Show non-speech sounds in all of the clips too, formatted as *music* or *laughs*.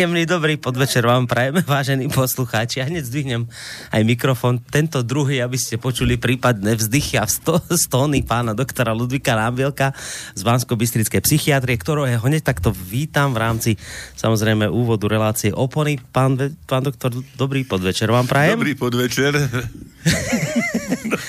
Príjemný dobrý podvečer vám prajeme, *laughs* vážení poslucháči. Ja hneď zdvihnem aj mikrofón. Tento druhý, aby ste počuli prípadné vzdychy a *laughs* stóny pána doktora Ludvika Nábielka z bansko bystrickej psychiatrie, ktorého hneď takto vítam v rámci samozrejme úvodu relácie Opony. Pán, pán doktor, dobrý podvečer vám prajem. Dobrý podvečer. *laughs*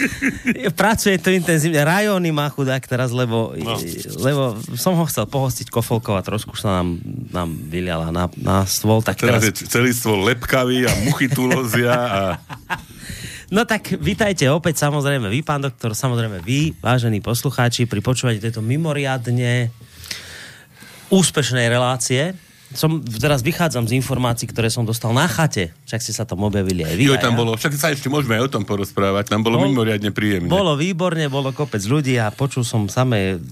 *laughs* Pracuje to intenzívne. Rajóny má chudák teraz, lebo, no. lebo som ho chcel pohostiť kofolkov a trošku sa nám, nám vyliala na, na stôl. Tak teraz, teraz je celý stôl lepkavý a muchy tu lozia a... *laughs* No tak vítajte opäť samozrejme vy, pán doktor, samozrejme vy, vážení poslucháči, pri počúvaní tejto mimoriadne úspešnej relácie som, teraz vychádzam z informácií, ktoré som dostal na chate. Však ste sa tam objavili aj vy. Jo, tam ja. bolo, však sa ešte môžeme aj o tom porozprávať. Tam bolo Bol, mimoriadne príjemné. Bolo výborne, bolo kopec ľudí a počul som samé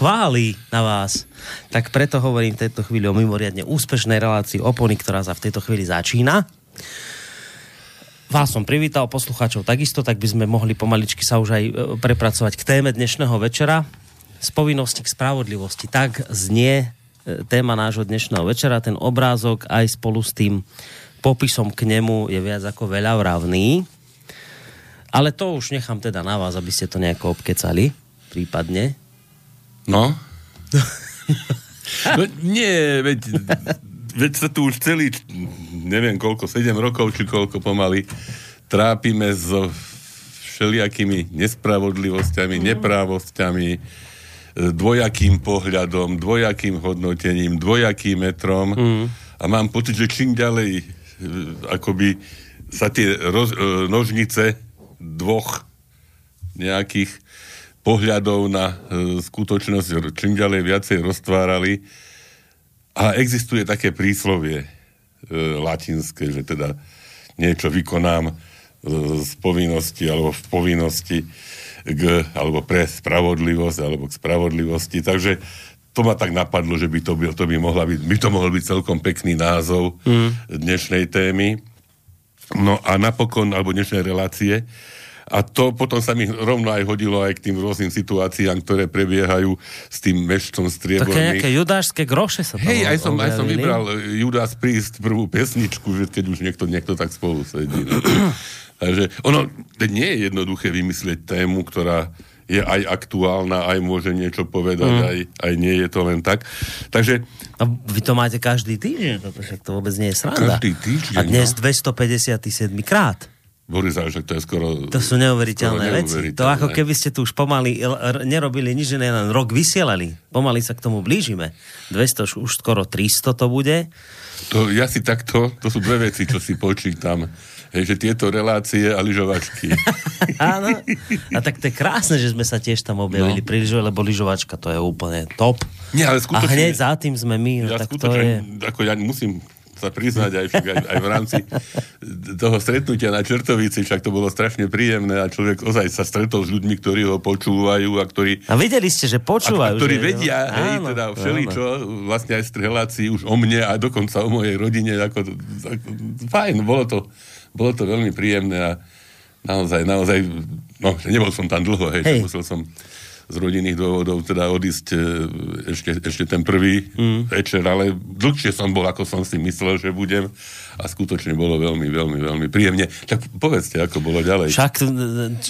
chvály na vás. Tak preto hovorím v tejto chvíli o mimoriadne úspešnej relácii opony, ktorá sa v tejto chvíli začína. Vás som privítal, poslucháčov takisto, tak by sme mohli pomaličky sa už aj e, prepracovať k téme dnešného večera. Z povinnosti k spravodlivosti. Tak znie téma nášho dnešného večera. Ten obrázok aj spolu s tým popisom k nemu je viac ako veľa vravný. Ale to už nechám teda na vás, aby ste to nejako obkecali, prípadne. No. *laughs* no nie, veď, veď sa tu už celý, neviem koľko, 7 rokov, či koľko pomaly, trápime so všelijakými nespravodlivosťami, mm. neprávosťami, dvojakým pohľadom, dvojakým hodnotením, dvojakým metrom. Mm. a mám pocit, že čím ďalej e, akoby sa tie roz, e, nožnice dvoch nejakých pohľadov na e, skutočnosť čím ďalej viacej roztvárali. A existuje také príslovie latinské, že teda niečo vykonám z povinnosti alebo v povinnosti k, alebo pre spravodlivosť, alebo k spravodlivosti. Takže to ma tak napadlo, že by to, by, to by, mohla byť, by to mohol byť celkom pekný názov mm. dnešnej témy. No a napokon, alebo dnešnej relácie, a to potom sa mi rovno aj hodilo aj k tým rôznym situáciám, ktoré prebiehajú s tým meštom strieborný. Také nejaké judášské groše sa Hej, aj som, aj som vybral Judás prísť prvú pesničku, že keď už niekto, niekto tak spolu sedí. *clears throat* No. Takže ono nie je jednoduché vymyslieť tému, ktorá je aj aktuálna, aj môže niečo povedať, mm. aj, aj nie je to len tak. Takže... A vy to máte každý týždeň, však to vôbec nie je sranda. Každý týždeň, A dnes no? 257 krát. Boris, že to je skoro... To sú neuveriteľné, skoro veci. To ako keby ste tu už pomaly nerobili nič, len rok vysielali. Pomaly sa k tomu blížime. 200, už skoro 300 to bude. To, ja si takto, to sú dve veci, čo si počítam že tieto relácie a lyžovačky. *laughs* Áno. A tak to je krásne, že sme sa tiež tam objavili no. pri lyžove, lebo lyžovačka to je úplne top. Nie, ale skutočne, a hneď za tým sme my. Ja tak to je... ako ja musím sa priznať aj, aj, aj v rámci toho stretnutia na Čertovici, však to bolo strašne príjemné a človek ozaj sa stretol s ľuďmi, ktorí ho počúvajú a ktorí... A videli ste, že počúvajú. A, ktorí že, vedia, no? hej, áno, teda všeličo, vlastne aj z relácií už o mne a dokonca o mojej rodine, ako, ako fajn, bolo to, bolo to veľmi príjemné a naozaj, naozaj, no, nebol som tam dlho, hej, hej. musel som z rodinných dôvodov teda odísť e, ešte, ešte ten prvý mm. večer, ale dlhšie som bol, ako som si myslel, že budem a skutočne bolo veľmi, veľmi, veľmi príjemne. Tak povedzte, ako bolo ďalej. Však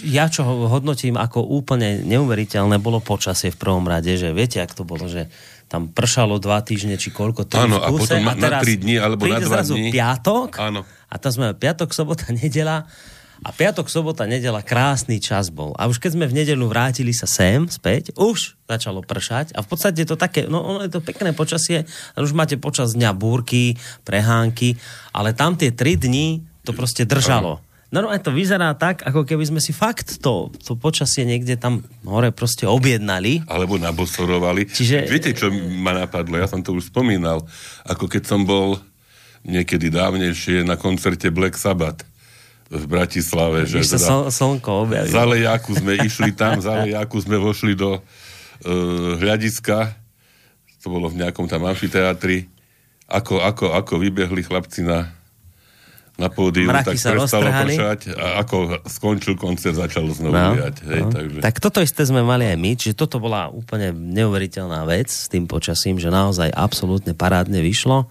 ja čo hodnotím ako úplne neuveriteľné bolo počasie v prvom rade, že viete, ak to bolo, že tam pršalo dva týždne, či koľko to Áno, a potom a na tri dní, alebo na dva dní. piatok Áno. A tam sme piatok, sobota, nedela a piatok, sobota, nedela, krásny čas bol. A už keď sme v nedelu vrátili sa sem, späť, už začalo pršať. A v podstate to také, no ono je to pekné počasie, ale už máte počas dňa búrky, prehánky, ale tam tie tri dni to proste držalo. No, no to vyzerá tak, ako keby sme si fakt to, to počasie niekde tam hore proste objednali. Alebo nabosorovali. Čiže... Viete, čo ma napadlo? Ja som to už spomínal. Ako keď som bol niekedy dávnejšie na koncerte Black Sabbath v Bratislave. Že teda sa slnko objavilo. Za Lejáku sme išli tam, za *laughs* Lejáku sme vošli do uh, hľadiska, to bolo v nejakom tam amfiteátri, ako, ako, ako vybehli chlapci na, na pódium, Mraky tak prestalo pršať a ako skončil koncert, začalo znovu no, viať. Hej, no. takže... Tak toto isté sme mali aj my, čiže toto bola úplne neuveriteľná vec s tým počasím, že naozaj absolútne parádne vyšlo.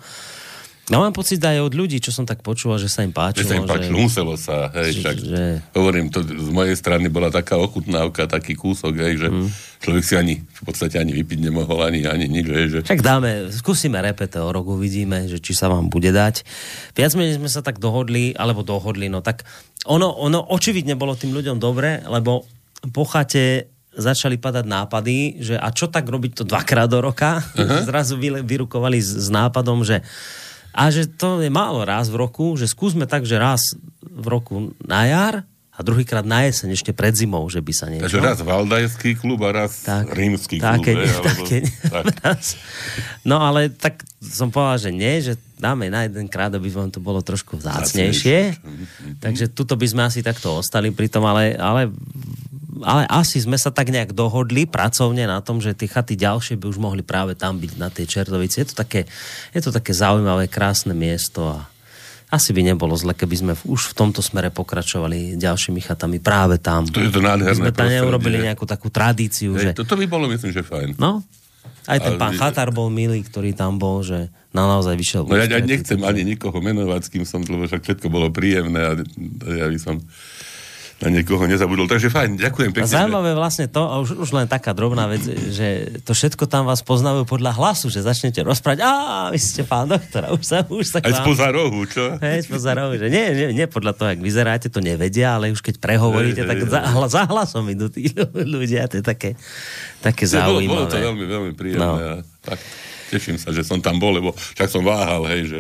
No mám pocit aj od ľudí, čo som tak počúval, že sa im páčilo. Že sa im páčilo, že... muselo sa, hej, Že- že- hovorím, to z mojej strany bola taká ochutnávka, taký kúsok, hej, že Mm. človek si ani, v podstate ani vypiť nemohol, ani, ani nič, hej, že Však dáme, skúsime repete o rok, uvidíme, že či sa vám bude dať. Viac menej sme sa tak dohodli, alebo dohodli, no tak ono, ono očividne bolo tým ľuďom dobre, lebo po chate začali padať nápady, že a čo tak robiť to dvakrát do roka? *laughs* Zrazu vy, vyrukovali s, s nápadom, že a že to je málo raz v roku, že skúsme tak, že raz v roku na jar a druhýkrát na jeseň ešte pred zimou, že by sa niečo... Takže raz valdajský klub a raz Tak, rímsky také, klub. hej, alebo- také, tak. *laughs* raz. No ale tak som povedal, že nie, že dáme na jeden krát, aby vám to bolo trošku vzácnejšie. Takže tuto by sme asi takto ostali pri tom, ale, ale, ale asi sme sa tak nejak dohodli pracovne na tom, že tie chaty ďalšie by už mohli práve tam byť na tej Čertovici. Je to také, je to také zaujímavé, krásne miesto a asi by nebolo zle, keby sme už v tomto smere pokračovali ďalšími chatami práve tam. To je to nádherné My sme tam neurobili nejakú takú tradíciu, že... Hej, toto by bolo, myslím, že fajn. No, aj ten Ale- pán Chatar bol milý, ktorý tam bol, že na naozaj vyšiel. No ja, ja nechcem takže- ani nikoho menovať, s kým som, lebo však všetko bolo príjemné a ja by som na niekoho nezabudol. Takže fajn, ďakujem pekne. zaujímavé vlastne to, a už, už len taká drobná vec, že to všetko tam vás poznajú podľa hlasu, že začnete rozprávať, a vy ste pán doktora, už sa, už sa Aj spoza rohu, čo? Hej, spoza rohu, že nie, nie, nie podľa toho, jak vyzeráte, to nevedia, ale už keď prehovoríte, tak za, za hlasom idú tí ľudia, to je také, také Bolo, bolo to zaujímavé. veľmi, veľmi príjemné. No. Tak, teším sa, že som tam bol, lebo však som váhal, hej, že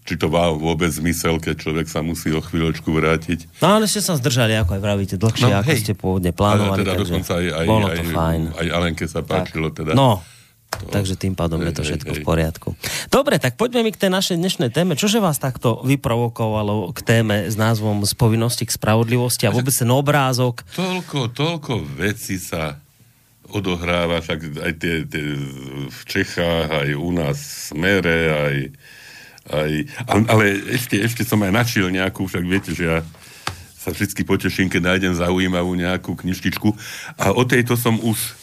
či to má vôbec zmysel, keď človek sa musí o chvíľočku vrátiť. No ale ste sa zdržali, ako aj vravíte, dlhšie, No, ako hej. ste pôvodne Ale plánovali. teda takže dokonca aj, aj, bolo aj, to fajn. aj Alenke sa páčilo. Teda. No, takže tým pádom je Hej, to hej, všetko v hej. poriadku. Dobre, tak poďme mi k tej našej dnešnej téme. Čože vás takto vyprovokovalo k téme s názvom z povinnosti k spravodlivosti a vôbec ten obrázok? Toľko, toľko vecí sa odohráva, však aj tie, tie v Čechách, aj u nás v Smere, aj, aj ale, ešte, ešte som aj našiel nejakú, však viete, že ja sa vždy poteším, keď nájdem zaujímavú nejakú knižtičku. A o tejto som už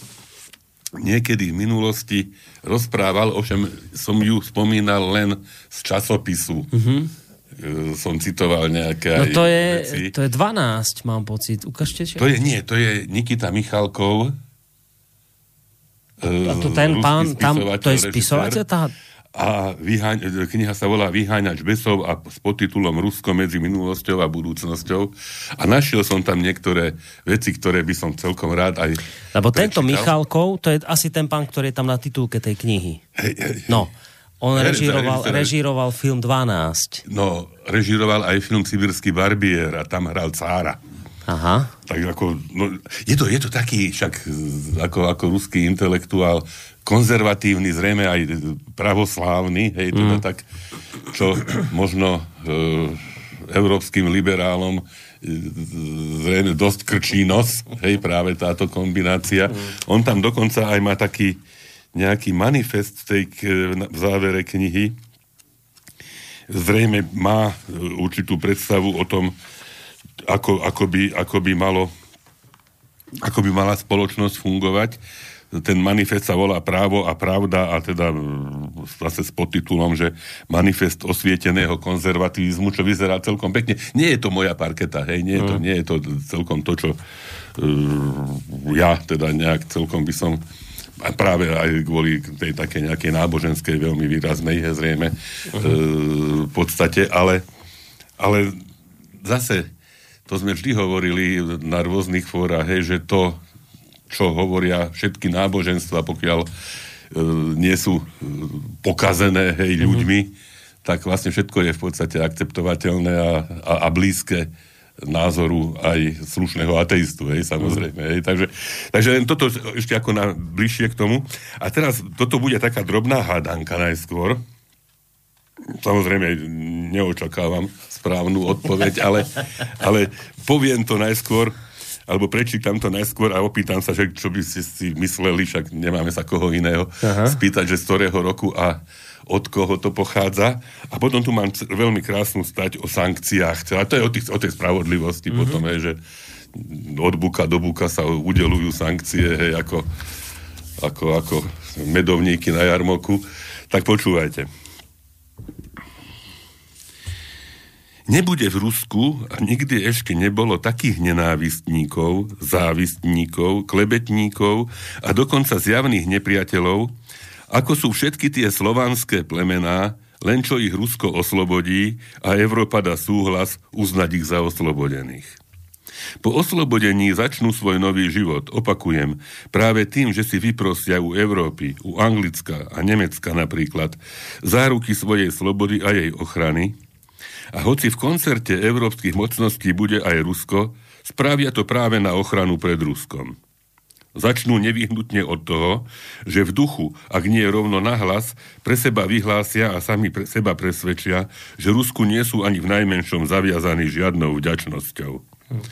niekedy v minulosti rozprával, ovšem som ju spomínal len z časopisu. Mm-hmm. Som citoval nejaké No to je, veci. to je 12, mám pocit. Ukážte, čo? To je, nie, to je Nikita Michalkov. A to ten ruský pán, tam, to je spisovateľ? Tá... A vyháň, kniha sa volá Vyháňač besov a s podtitulom Rusko medzi minulosťou a budúcnosťou. A našiel som tam niektoré veci, ktoré by som celkom rád aj Lebo tento prečítal. Michalkov, to je asi ten pán, ktorý je tam na titulke tej knihy. Hej, hej, No, on Hej, režíroval, režíroval film 12. No, režiroval aj film Sibirský barbier a tam hral cára. Aha. Tak ako, no, je, to, je to taký však ako, ako ruský intelektuál, konzervatívny, zrejme aj pravoslávny, hej, teda tak, čo možno e, európskym liberálom e, zrejme dosť krčí nos, hej, práve táto kombinácia. On tam dokonca aj má taký nejaký manifest tej, v závere knihy, zrejme má e, určitú predstavu o tom, ako, ako, by, ako by malo ako by mala spoločnosť fungovať. Ten manifest sa volá Právo a pravda a teda mm, zase s podtitulom, že manifest osvieteného konzervativizmu, čo vyzerá celkom pekne. Nie je to moja parketa, hej, nie je to, nie je to celkom to, čo uh, ja teda nejak celkom by som a práve aj kvôli tej také nejakej náboženskej veľmi výraznej zrejme uh-huh. e, v podstate, ale, ale zase to sme vždy hovorili na rôznych fórach, hej, že to, čo hovoria všetky náboženstva, pokiaľ e, nie sú e, pokazené hej, ľuďmi, tak vlastne všetko je v podstate akceptovateľné a, a, a blízke názoru aj slušného ateistu, hej, samozrejme. Hej. Takže, takže len toto ešte ako na, bližšie k tomu. A teraz toto bude taká drobná hádanka najskôr. Samozrejme, neočakávam správnu odpoveď, ale, ale poviem to najskôr, alebo prečítam to najskôr a opýtam sa, že čo by ste si mysleli, však nemáme sa koho iného Aha. spýtať, že z ktorého roku a od koho to pochádza. A potom tu mám veľmi krásnu stať o sankciách. A to je o, tých, o tej spravodlivosti mm-hmm. potom, je, že od buka do buka sa udelujú sankcie, hej, ako, ako, ako medovníky na jarmoku. Tak počúvajte. Nebude v Rusku a nikdy ešte nebolo takých nenávistníkov, závistníkov, klebetníkov a dokonca zjavných nepriateľov, ako sú všetky tie slovanské plemená, len čo ich Rusko oslobodí a Európa dá súhlas uznať ich za oslobodených. Po oslobodení začnú svoj nový život, opakujem, práve tým, že si vyprosia u Európy, u Anglicka a Nemecka napríklad, záruky svojej slobody a jej ochrany, a hoci v koncerte európskych mocností bude aj Rusko, spravia to práve na ochranu pred Ruskom. Začnú nevyhnutne od toho, že v duchu, ak nie rovno nahlas, pre seba vyhlásia a sami pre seba presvedčia, že Rusku nie sú ani v najmenšom zaviazaní žiadnou vďačnosťou. Hm.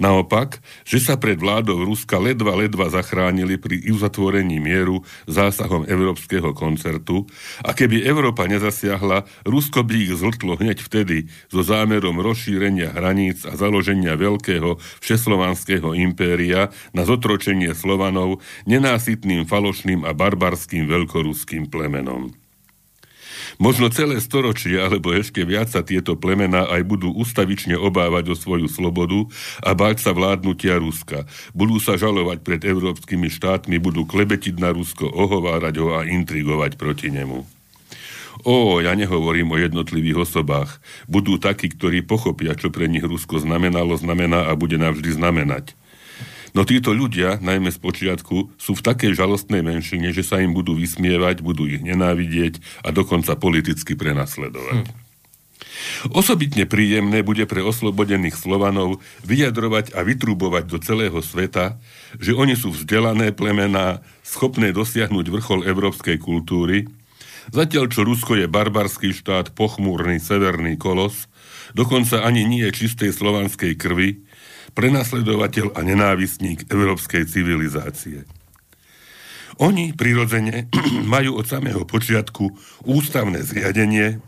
Naopak, že sa pred vládou Ruska ledva ledva zachránili pri uzatvorení mieru zásahom európskeho koncertu a keby Európa nezasiahla, Rusko by ich zltlo hneď vtedy so zámerom rozšírenia hraníc a založenia veľkého všeslovanského impéria na zotročenie Slovanov nenásytným falošným a barbarským veľkoruským plemenom. Možno celé storočie, alebo ešte viac sa tieto plemená aj budú ustavične obávať o svoju slobodu a báť sa vládnutia Ruska. Budú sa žalovať pred európskymi štátmi, budú klebetiť na Rusko, ohovárať ho a intrigovať proti nemu. Ó, ja nehovorím o jednotlivých osobách. Budú takí, ktorí pochopia, čo pre nich Rusko znamenalo, znamená a bude navždy znamenať. No títo ľudia, najmä z počiatku, sú v takej žalostnej menšine, že sa im budú vysmievať, budú ich nenávidieť a dokonca politicky prenasledovať. Hm. Osobitne príjemné bude pre oslobodených Slovanov vyjadrovať a vytrubovať do celého sveta, že oni sú vzdelané plemená, schopné dosiahnuť vrchol európskej kultúry, zatiaľ čo Rusko je barbarský štát, pochmúrny severný kolos, dokonca ani nie čistej slovanskej krvi, prenasledovateľ a nenávistník európskej civilizácie. Oni prirodzene *clears throat* majú od samého počiatku ústavné zriadenie,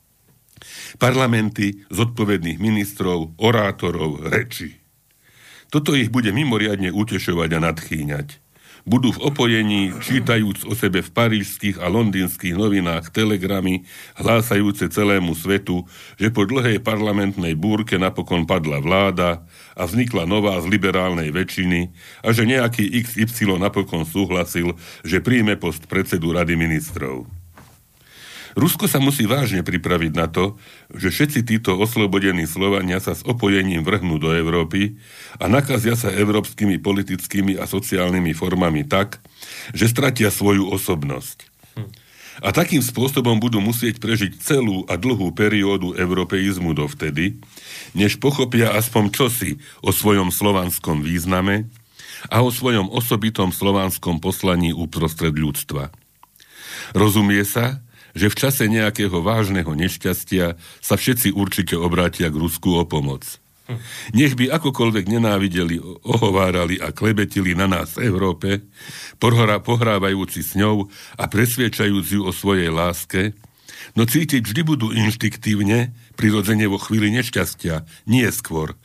*clears throat* parlamenty, zodpovedných ministrov, orátorov, reči. Toto ich bude mimoriadne utešovať a nadchýňať budú v opojení, čítajúc o sebe v parížských a londýnskych novinách telegramy, hlásajúce celému svetu, že po dlhej parlamentnej búrke napokon padla vláda a vznikla nová z liberálnej väčšiny a že nejaký XY napokon súhlasil, že príjme post predsedu Rady ministrov. Rusko sa musí vážne pripraviť na to, že všetci títo oslobodení Slovania sa s opojením vrhnú do Európy a nakazia sa európskymi politickými a sociálnymi formami tak, že stratia svoju osobnosť. A takým spôsobom budú musieť prežiť celú a dlhú periódu europeizmu dovtedy, než pochopia aspoň čosi o svojom slovanskom význame a o svojom osobitom slovanskom poslaní uprostred ľudstva. Rozumie sa, že v čase nejakého vážneho nešťastia sa všetci určite obrátia k Rusku o pomoc. Nech by akokoľvek nenávideli, ohovárali a klebetili na nás Európe, pohra, pohrávajúci s ňou a presviečajúci ju o svojej láske, no cítiť vždy budú inštiktívne, prirodzene vo chvíli nešťastia, nie skôr,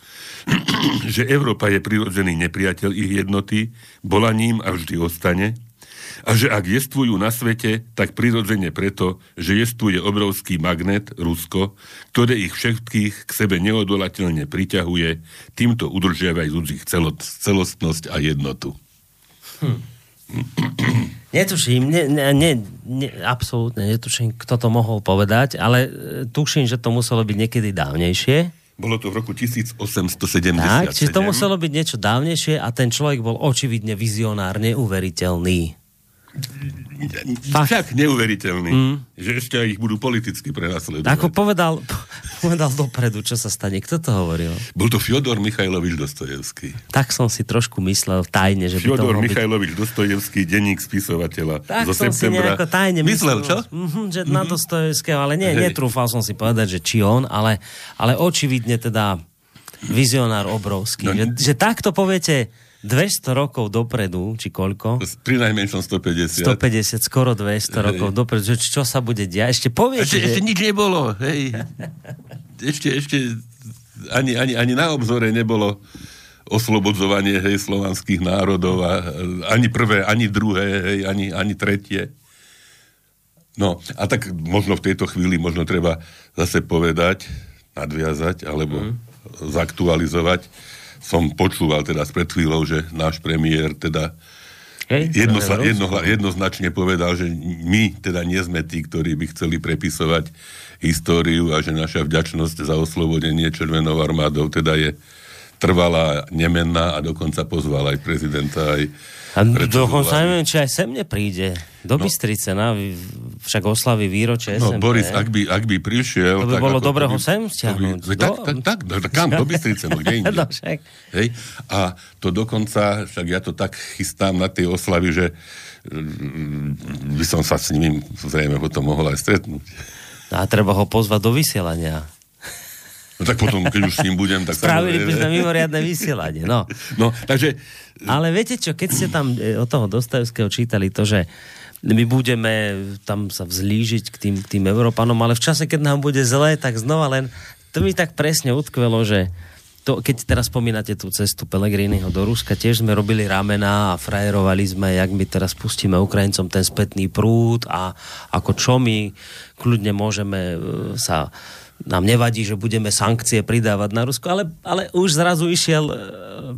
*clears throat* že Európa je prirodzený nepriateľ ich jednoty, bola ním a vždy ostane, a že ak jestvujú na svete, tak prirodzene preto, že jestvuje obrovský magnet, Rusko, ktoré ich všetkých k sebe neodolateľne priťahuje, týmto udržiavajúc ich celostnosť a jednotu. Hm. *clears throat* Netuším, ne, ne, ne, absolútne netuším, kto to mohol povedať, ale e, tuším, že to muselo byť niekedy dávnejšie. Bolo to v roku 1877. Tak, čiže to muselo byť niečo dávnejšie a ten človek bol očividne vizionár, neuveriteľný. Však neuveriteľný, mm. že ešte aj ich budú politicky prenasledovať. Ako povedal, povedal dopredu, čo sa stane. Kto to hovoril? Bol to Fyodor Michajlovič Dostojevský. Tak som si trošku myslel tajne, že Fyodor by to Michajlovič byť... Dostojevský, denník spisovateľa tak zo som septembra. si tajne myslel. Myslel, čo? Mm-hmm, že mm-hmm. na mhm. Dostojevského, ale nie, Hej. netrúfal som si povedať, že či on, ale, ale očividne teda vizionár obrovský. No, že, že takto poviete 200 rokov dopredu, či koľko? Pri najmenšom 150. 150, skoro 200 hej. rokov dopredu. Že čo sa bude diať? Ešte poviete, ešte, že... ešte nič nebolo. Hej. ešte, ešte ani, ani, ani na obzore nebolo oslobodzovanie hej, slovanských národov a, ani prvé, ani druhé, hej, ani, ani tretie. No, a tak možno v tejto chvíli možno treba zase povedať, nadviazať alebo mm. zaktualizovať. Som počúval teda s pred chvíľou, že náš premiér teda Hej, jedno, jedno, jednoznačne povedal, že my teda nie sme tí, ktorí by chceli prepisovať históriu a že naša vďačnosť za oslobodenie Červenou armádou teda je trvalá, nemenná a dokonca pozval aj prezidenta, aj a dokonca neviem, či aj sem nepríde. Do no, Bystrice, na, však oslavy výročie No, SMP. Boris, ak by, ak by prišiel... To by tak bolo dobré ho sem stiahnuť. By, tak, tak, tak, tak, kam? Do Bystrice, no kde *laughs* inde. no, však. Hej? A to dokonca, však ja to tak chystám na tej oslavy, že mm, by som sa s ním zrejme potom mohol aj stretnúť. No a treba ho pozvať do vysielania. No tak potom, keď už s ním budem, tak... Spravili by sme mimoriadne vysielanie, no. No, takže... Ale viete čo, keď ste tam e, od toho Dostojevského čítali to, že my budeme tam sa vzlížiť k tým, k tým Európanom, ale v čase, keď nám bude zlé, tak znova len... To mi tak presne utkvelo, že to, keď teraz spomínate tú cestu Pelegriniho do Ruska, tiež sme robili ramena a frajerovali sme, jak my teraz pustíme Ukrajincom ten spätný prúd a ako čo my kľudne môžeme e, sa nám nevadí, že budeme sankcie pridávať na Rusko, ale, ale už zrazu išiel e,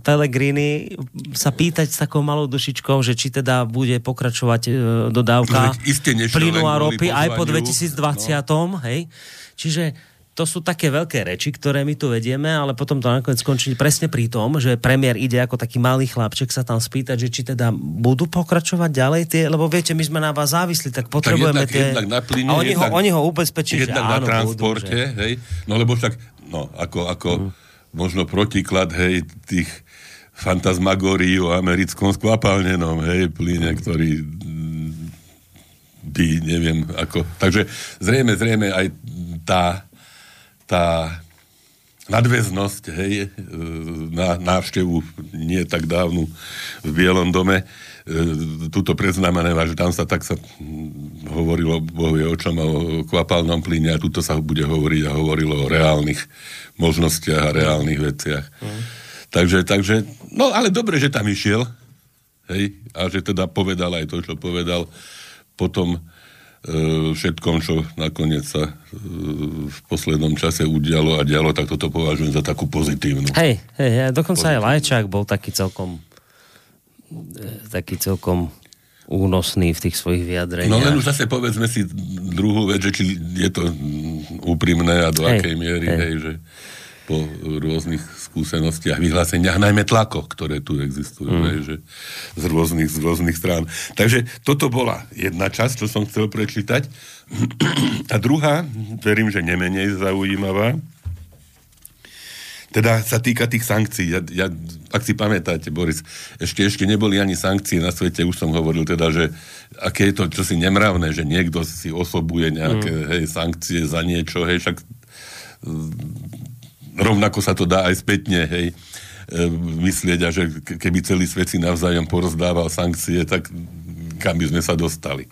Pellegrini sa pýtať s takou malou dušičkou, že či teda bude pokračovať e, dodávka no, plynu a ropy aj po 2020. No. Hej? Čiže to sú také veľké reči, ktoré my tu vedieme, ale potom to nakoniec skončí presne pri tom, že premiér ide ako taký malý chlapček sa tam spýtať, že či teda budú pokračovať ďalej tie, lebo viete, my sme na vás závislí, tak potrebujeme tak jednak, tie... Jednak na plyne, a oni, jednak, ho, oni ho ubezpečí, že áno, na transporte, budú, že... hej, no lebo však, no, ako, ako mm. možno protiklad, hej, tých fantasmagórií o americkom skvapalnenom, hej, plyne, ktorý by, neviem, ako... Takže zrejme, zrejme aj tá tá nadväznosť hej, na návštevu nie tak dávnu v Bielom dome, e, túto predznamenáva, že tam sa tak sa hovorilo bohuje o čom, o kvapalnom plyne a tuto sa bude hovoriť a hovorilo o reálnych možnostiach a reálnych veciach. Mm. Takže, takže, no ale dobre, že tam išiel, hej, a že teda povedal aj to, čo povedal. Potom E, všetkom, čo nakoniec sa e, v poslednom čase udialo a dialo, tak toto považujem za takú pozitívnu. Hej, hej, ja dokonca pozitívnu. aj Lajčák bol taký celkom e, taký celkom únosný v tých svojich vyjadreniach. No len už zase povedzme si druhú vec, že či je to úprimné a do hej, akej miery, hej. hej, že po rôznych skúsenostiach, vyhláseniach, najmä tlakoch, ktoré tu existujú, mm. že z rôznych, z rôznych strán. Takže toto bola jedna časť, čo som chcel prečítať. *clears throat* A druhá, verím, že nemenej zaujímavá, teda sa týka tých sankcií. Ja, ja, ak si pamätáte, Boris, ešte, ešte neboli ani sankcie na svete, už som hovoril teda, že aké je to čosi nemravné, že niekto si osobuje nejaké mm. hej, sankcie za niečo, hej, však rovnako sa to dá aj spätne, hej, e, myslieť a že keby celý svet si navzájom porozdával sankcie, tak kam by sme sa dostali.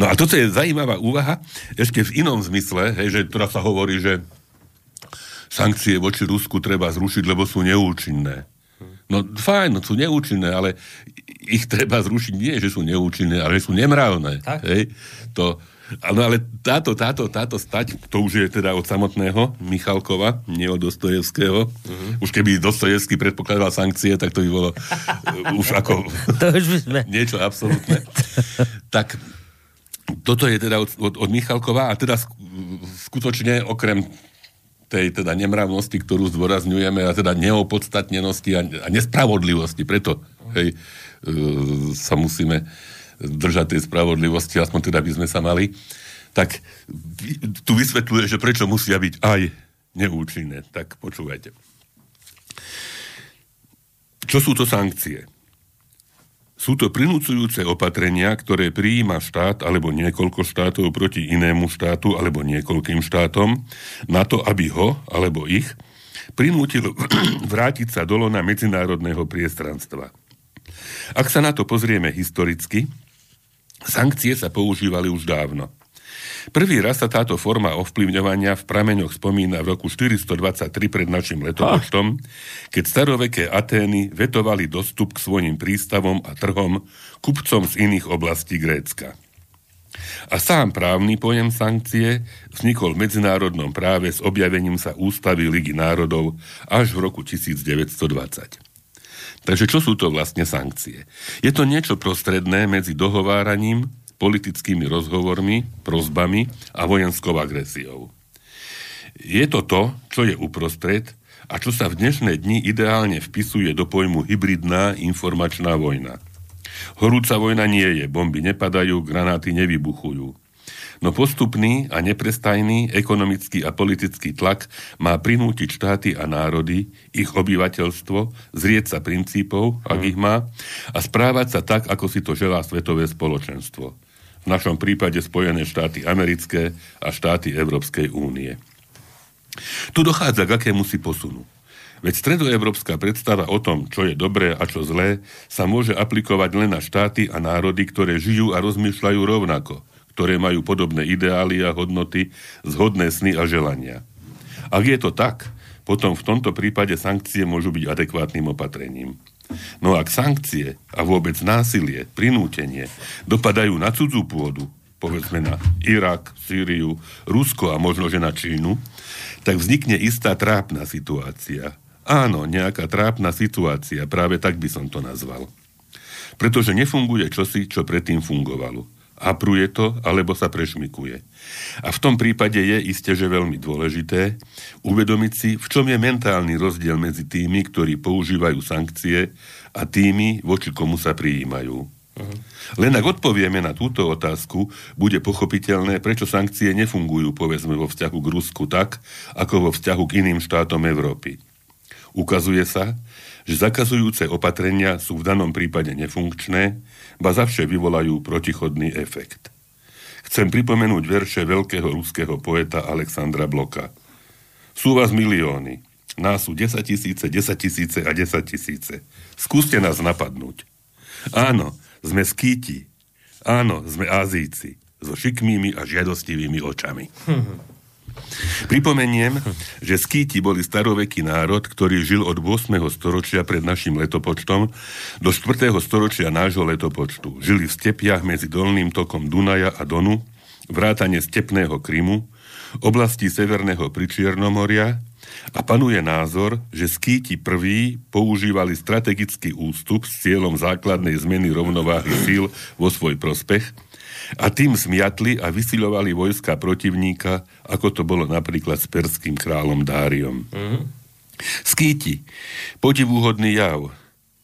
No a toto je zaujímavá úvaha, ešte v inom zmysle, hej, že teda sa hovorí, že sankcie voči Rusku treba zrušiť, lebo sú neúčinné. No fajn, sú neúčinné, ale ich treba zrušiť nie, že sú neúčinné, ale že sú nemravné. Hej? To, Áno, ale táto, táto, táto stať, to už je teda od samotného Michalkova, nie od Dostojevského. Uh-huh. Už keby Dostojevský predpokladal sankcie, tak to by bolo uh, už ako *laughs* to už by sme... niečo absolútne. tak toto je teda od, od, od Michalkova a teda skutočne okrem tej teda nemravnosti, ktorú zdôrazňujeme a teda neopodstatnenosti a, a nespravodlivosti, preto hej, uh, sa musíme držať tej spravodlivosti, aspoň teda by sme sa mali, tak tu vysvetľuje, že prečo musia byť aj neúčinné. Tak počúvajte. Čo sú to sankcie? Sú to prinúcujúce opatrenia, ktoré prijíma štát alebo niekoľko štátov proti inému štátu alebo niekoľkým štátom na to, aby ho alebo ich prinútil *clears throat* vrátiť sa dolo na medzinárodného priestranstva. Ak sa na to pozrieme historicky, Sankcie sa používali už dávno. Prvý raz sa táto forma ovplyvňovania v prameňoch spomína v roku 423 pred našim letopočtom, keď staroveké Atény vetovali dostup k svojim prístavom a trhom kupcom z iných oblastí Grécka. A sám právny pojem sankcie vznikol v medzinárodnom práve s objavením sa Ústavy Ligy národov až v roku 1920. Takže čo sú to vlastne sankcie? Je to niečo prostredné medzi dohováraním, politickými rozhovormi, prozbami a vojenskou agresiou. Je to to, čo je uprostred a čo sa v dnešné dni ideálne vpisuje do pojmu hybridná informačná vojna. Horúca vojna nie je, bomby nepadajú, granáty nevybuchujú. No postupný a neprestajný ekonomický a politický tlak má prinútiť štáty a národy, ich obyvateľstvo, zrieť sa princípov, ak mm. ich má, a správať sa tak, ako si to želá svetové spoločenstvo. V našom prípade Spojené štáty americké a štáty Európskej únie. Tu dochádza k akému si posunu. Veď stredoevropská predstava o tom, čo je dobré a čo zlé, sa môže aplikovať len na štáty a národy, ktoré žijú a rozmýšľajú rovnako – ktoré majú podobné ideály a hodnoty, zhodné sny a želania. Ak je to tak, potom v tomto prípade sankcie môžu byť adekvátnym opatrením. No ak sankcie a vôbec násilie, prinútenie dopadajú na cudzú pôdu, povedzme na Irak, Sýriu, Rusko a možno, že na Čínu, tak vznikne istá trápna situácia. Áno, nejaká trápna situácia, práve tak by som to nazval. Pretože nefunguje čosi, čo predtým fungovalo apruje to, alebo sa prešmikuje. A v tom prípade je iste, že veľmi dôležité uvedomiť si, v čom je mentálny rozdiel medzi tými, ktorí používajú sankcie a tými, voči komu sa prijímajú. Uh-huh. Len ak odpovieme na túto otázku, bude pochopiteľné, prečo sankcie nefungujú, povedzme, vo vzťahu k Rusku tak, ako vo vzťahu k iným štátom Európy. Ukazuje sa, že zakazujúce opatrenia sú v danom prípade nefunkčné, ba zavše vyvolajú protichodný efekt. Chcem pripomenúť verše veľkého ruského poeta Alexandra Bloka. Sú vás milióny, nás sú 10 tisíce, 10 tisíce a 10 tisíce. Skúste nás napadnúť. Áno, sme skýti. Áno, sme Azíci. So šikmými a žiadostivými očami. *laughs* Pripomeniem, že skýti boli staroveký národ, ktorý žil od 8. storočia pred našim letopočtom do 4. storočia nášho letopočtu. Žili v stepiach medzi dolným tokom Dunaja a Donu, vrátane stepného Krymu, oblasti Severného Pričiernomoria a panuje názor, že skýti prví používali strategický ústup s cieľom základnej zmeny rovnováhy síl vo svoj prospech – a tým zmiatli a vysilovali vojska protivníka, ako to bolo napríklad s perským kráľom Dáriom. Mm-hmm. Skýti, podivúhodný jav.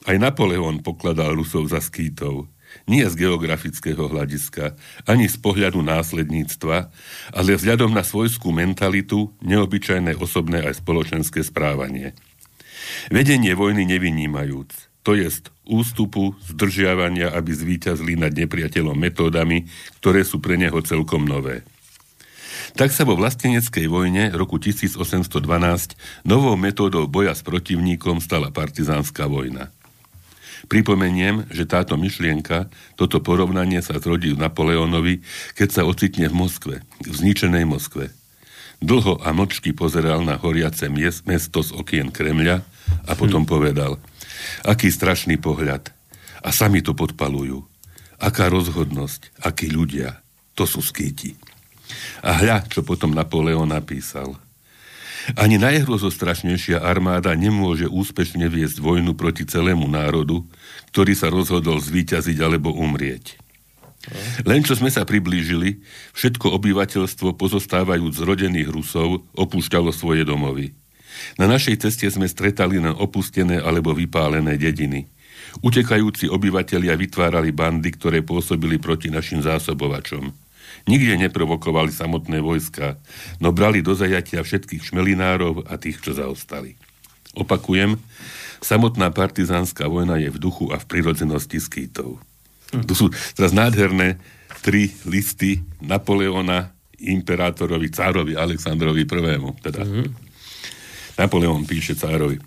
Aj Napoleon pokladal Rusov za skýtov. Nie z geografického hľadiska, ani z pohľadu následníctva, ale vzhľadom na svojskú mentalitu, neobyčajné osobné aj spoločenské správanie. Vedenie vojny nevynímajúc, to jest ústupu, zdržiavania, aby zvíťazli nad nepriateľom metódami, ktoré sú pre neho celkom nové. Tak sa vo vlasteneckej vojne roku 1812 novou metódou boja s protivníkom stala partizánska vojna. Pripomeniem, že táto myšlienka, toto porovnanie sa zrodí Napoleonovi, keď sa ocitne v Moskve, v zničenej Moskve. Dlho a mlčky pozeral na horiace mesto z okien Kremľa a potom hm. povedal – Aký strašný pohľad. A sami to podpalujú. Aká rozhodnosť, akí ľudia. To sú skýti. A hľa, čo potom Napoleon napísal. Ani najhrozostrašnejšia armáda nemôže úspešne viesť vojnu proti celému národu, ktorý sa rozhodol zvíťaziť alebo umrieť. Len čo sme sa priblížili, všetko obyvateľstvo pozostávajúc z rodených Rusov opúšťalo svoje domovy. Na našej ceste sme stretali len opustené alebo vypálené dediny. Utekajúci obyvatelia vytvárali bandy, ktoré pôsobili proti našim zásobovačom. Nikde neprovokovali samotné vojska, no brali do zajatia všetkých šmelinárov a tých, čo zaostali. Opakujem, samotná partizánska vojna je v duchu a v prirodzenosti skýtov. Hm. Tu sú teraz nádherné tri listy Napoleona imperátorovi, cárovi Aleksandrovi I. Teda. Mm-hmm Napoleon píše cárovi.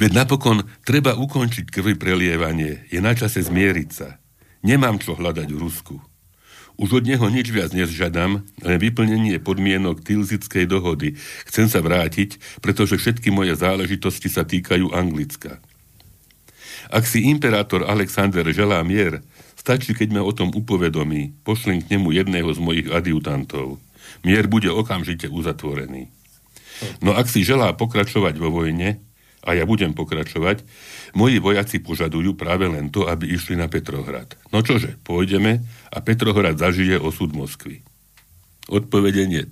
Veď napokon treba ukončiť krvi prelievanie. Je na čase zmieriť sa. Nemám čo hľadať v Rusku. Už od neho nič viac nezžadám, len vyplnenie podmienok Tilzickej dohody. Chcem sa vrátiť, pretože všetky moje záležitosti sa týkajú Anglicka. Ak si imperátor Alexander želá mier, Stačí, keď ma o tom upovedomí, pošlem k nemu jedného z mojich adjutantov. Mier bude okamžite uzatvorený. No ak si želá pokračovať vo vojne, a ja budem pokračovať, moji vojaci požadujú práve len to, aby išli na Petrohrad. No čože, pôjdeme a Petrohrad zažije osud Moskvy. Odpovede nie.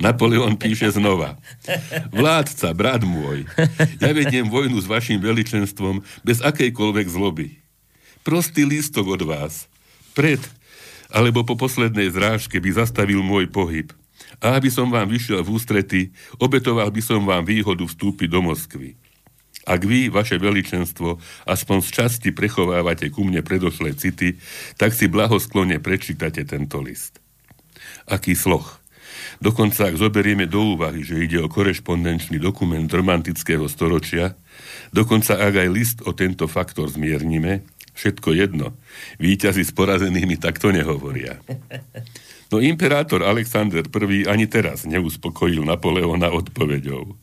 Napoleon píše znova. Vládca, brat môj, ja vediem vojnu s vašim veličenstvom bez akejkoľvek zloby. Prostý lístok od vás. Pred alebo po poslednej zrážke by zastavil môj pohyb. A aby som vám vyšiel v ústrety, obetoval by som vám výhodu vstúpiť do Moskvy. Ak vy, vaše veličenstvo, aspoň z časti prechovávate ku mne predošlé city, tak si blahosklone prečítate tento list. Aký sloh. Dokonca ak zoberieme do úvahy, že ide o korešpondenčný dokument romantického storočia, dokonca ak aj list o tento faktor zmiernime, všetko jedno. Výťazí s porazenými takto nehovoria. *laughs* No imperátor Alexander I ani teraz neuspokojil Napoleona odpoveďou.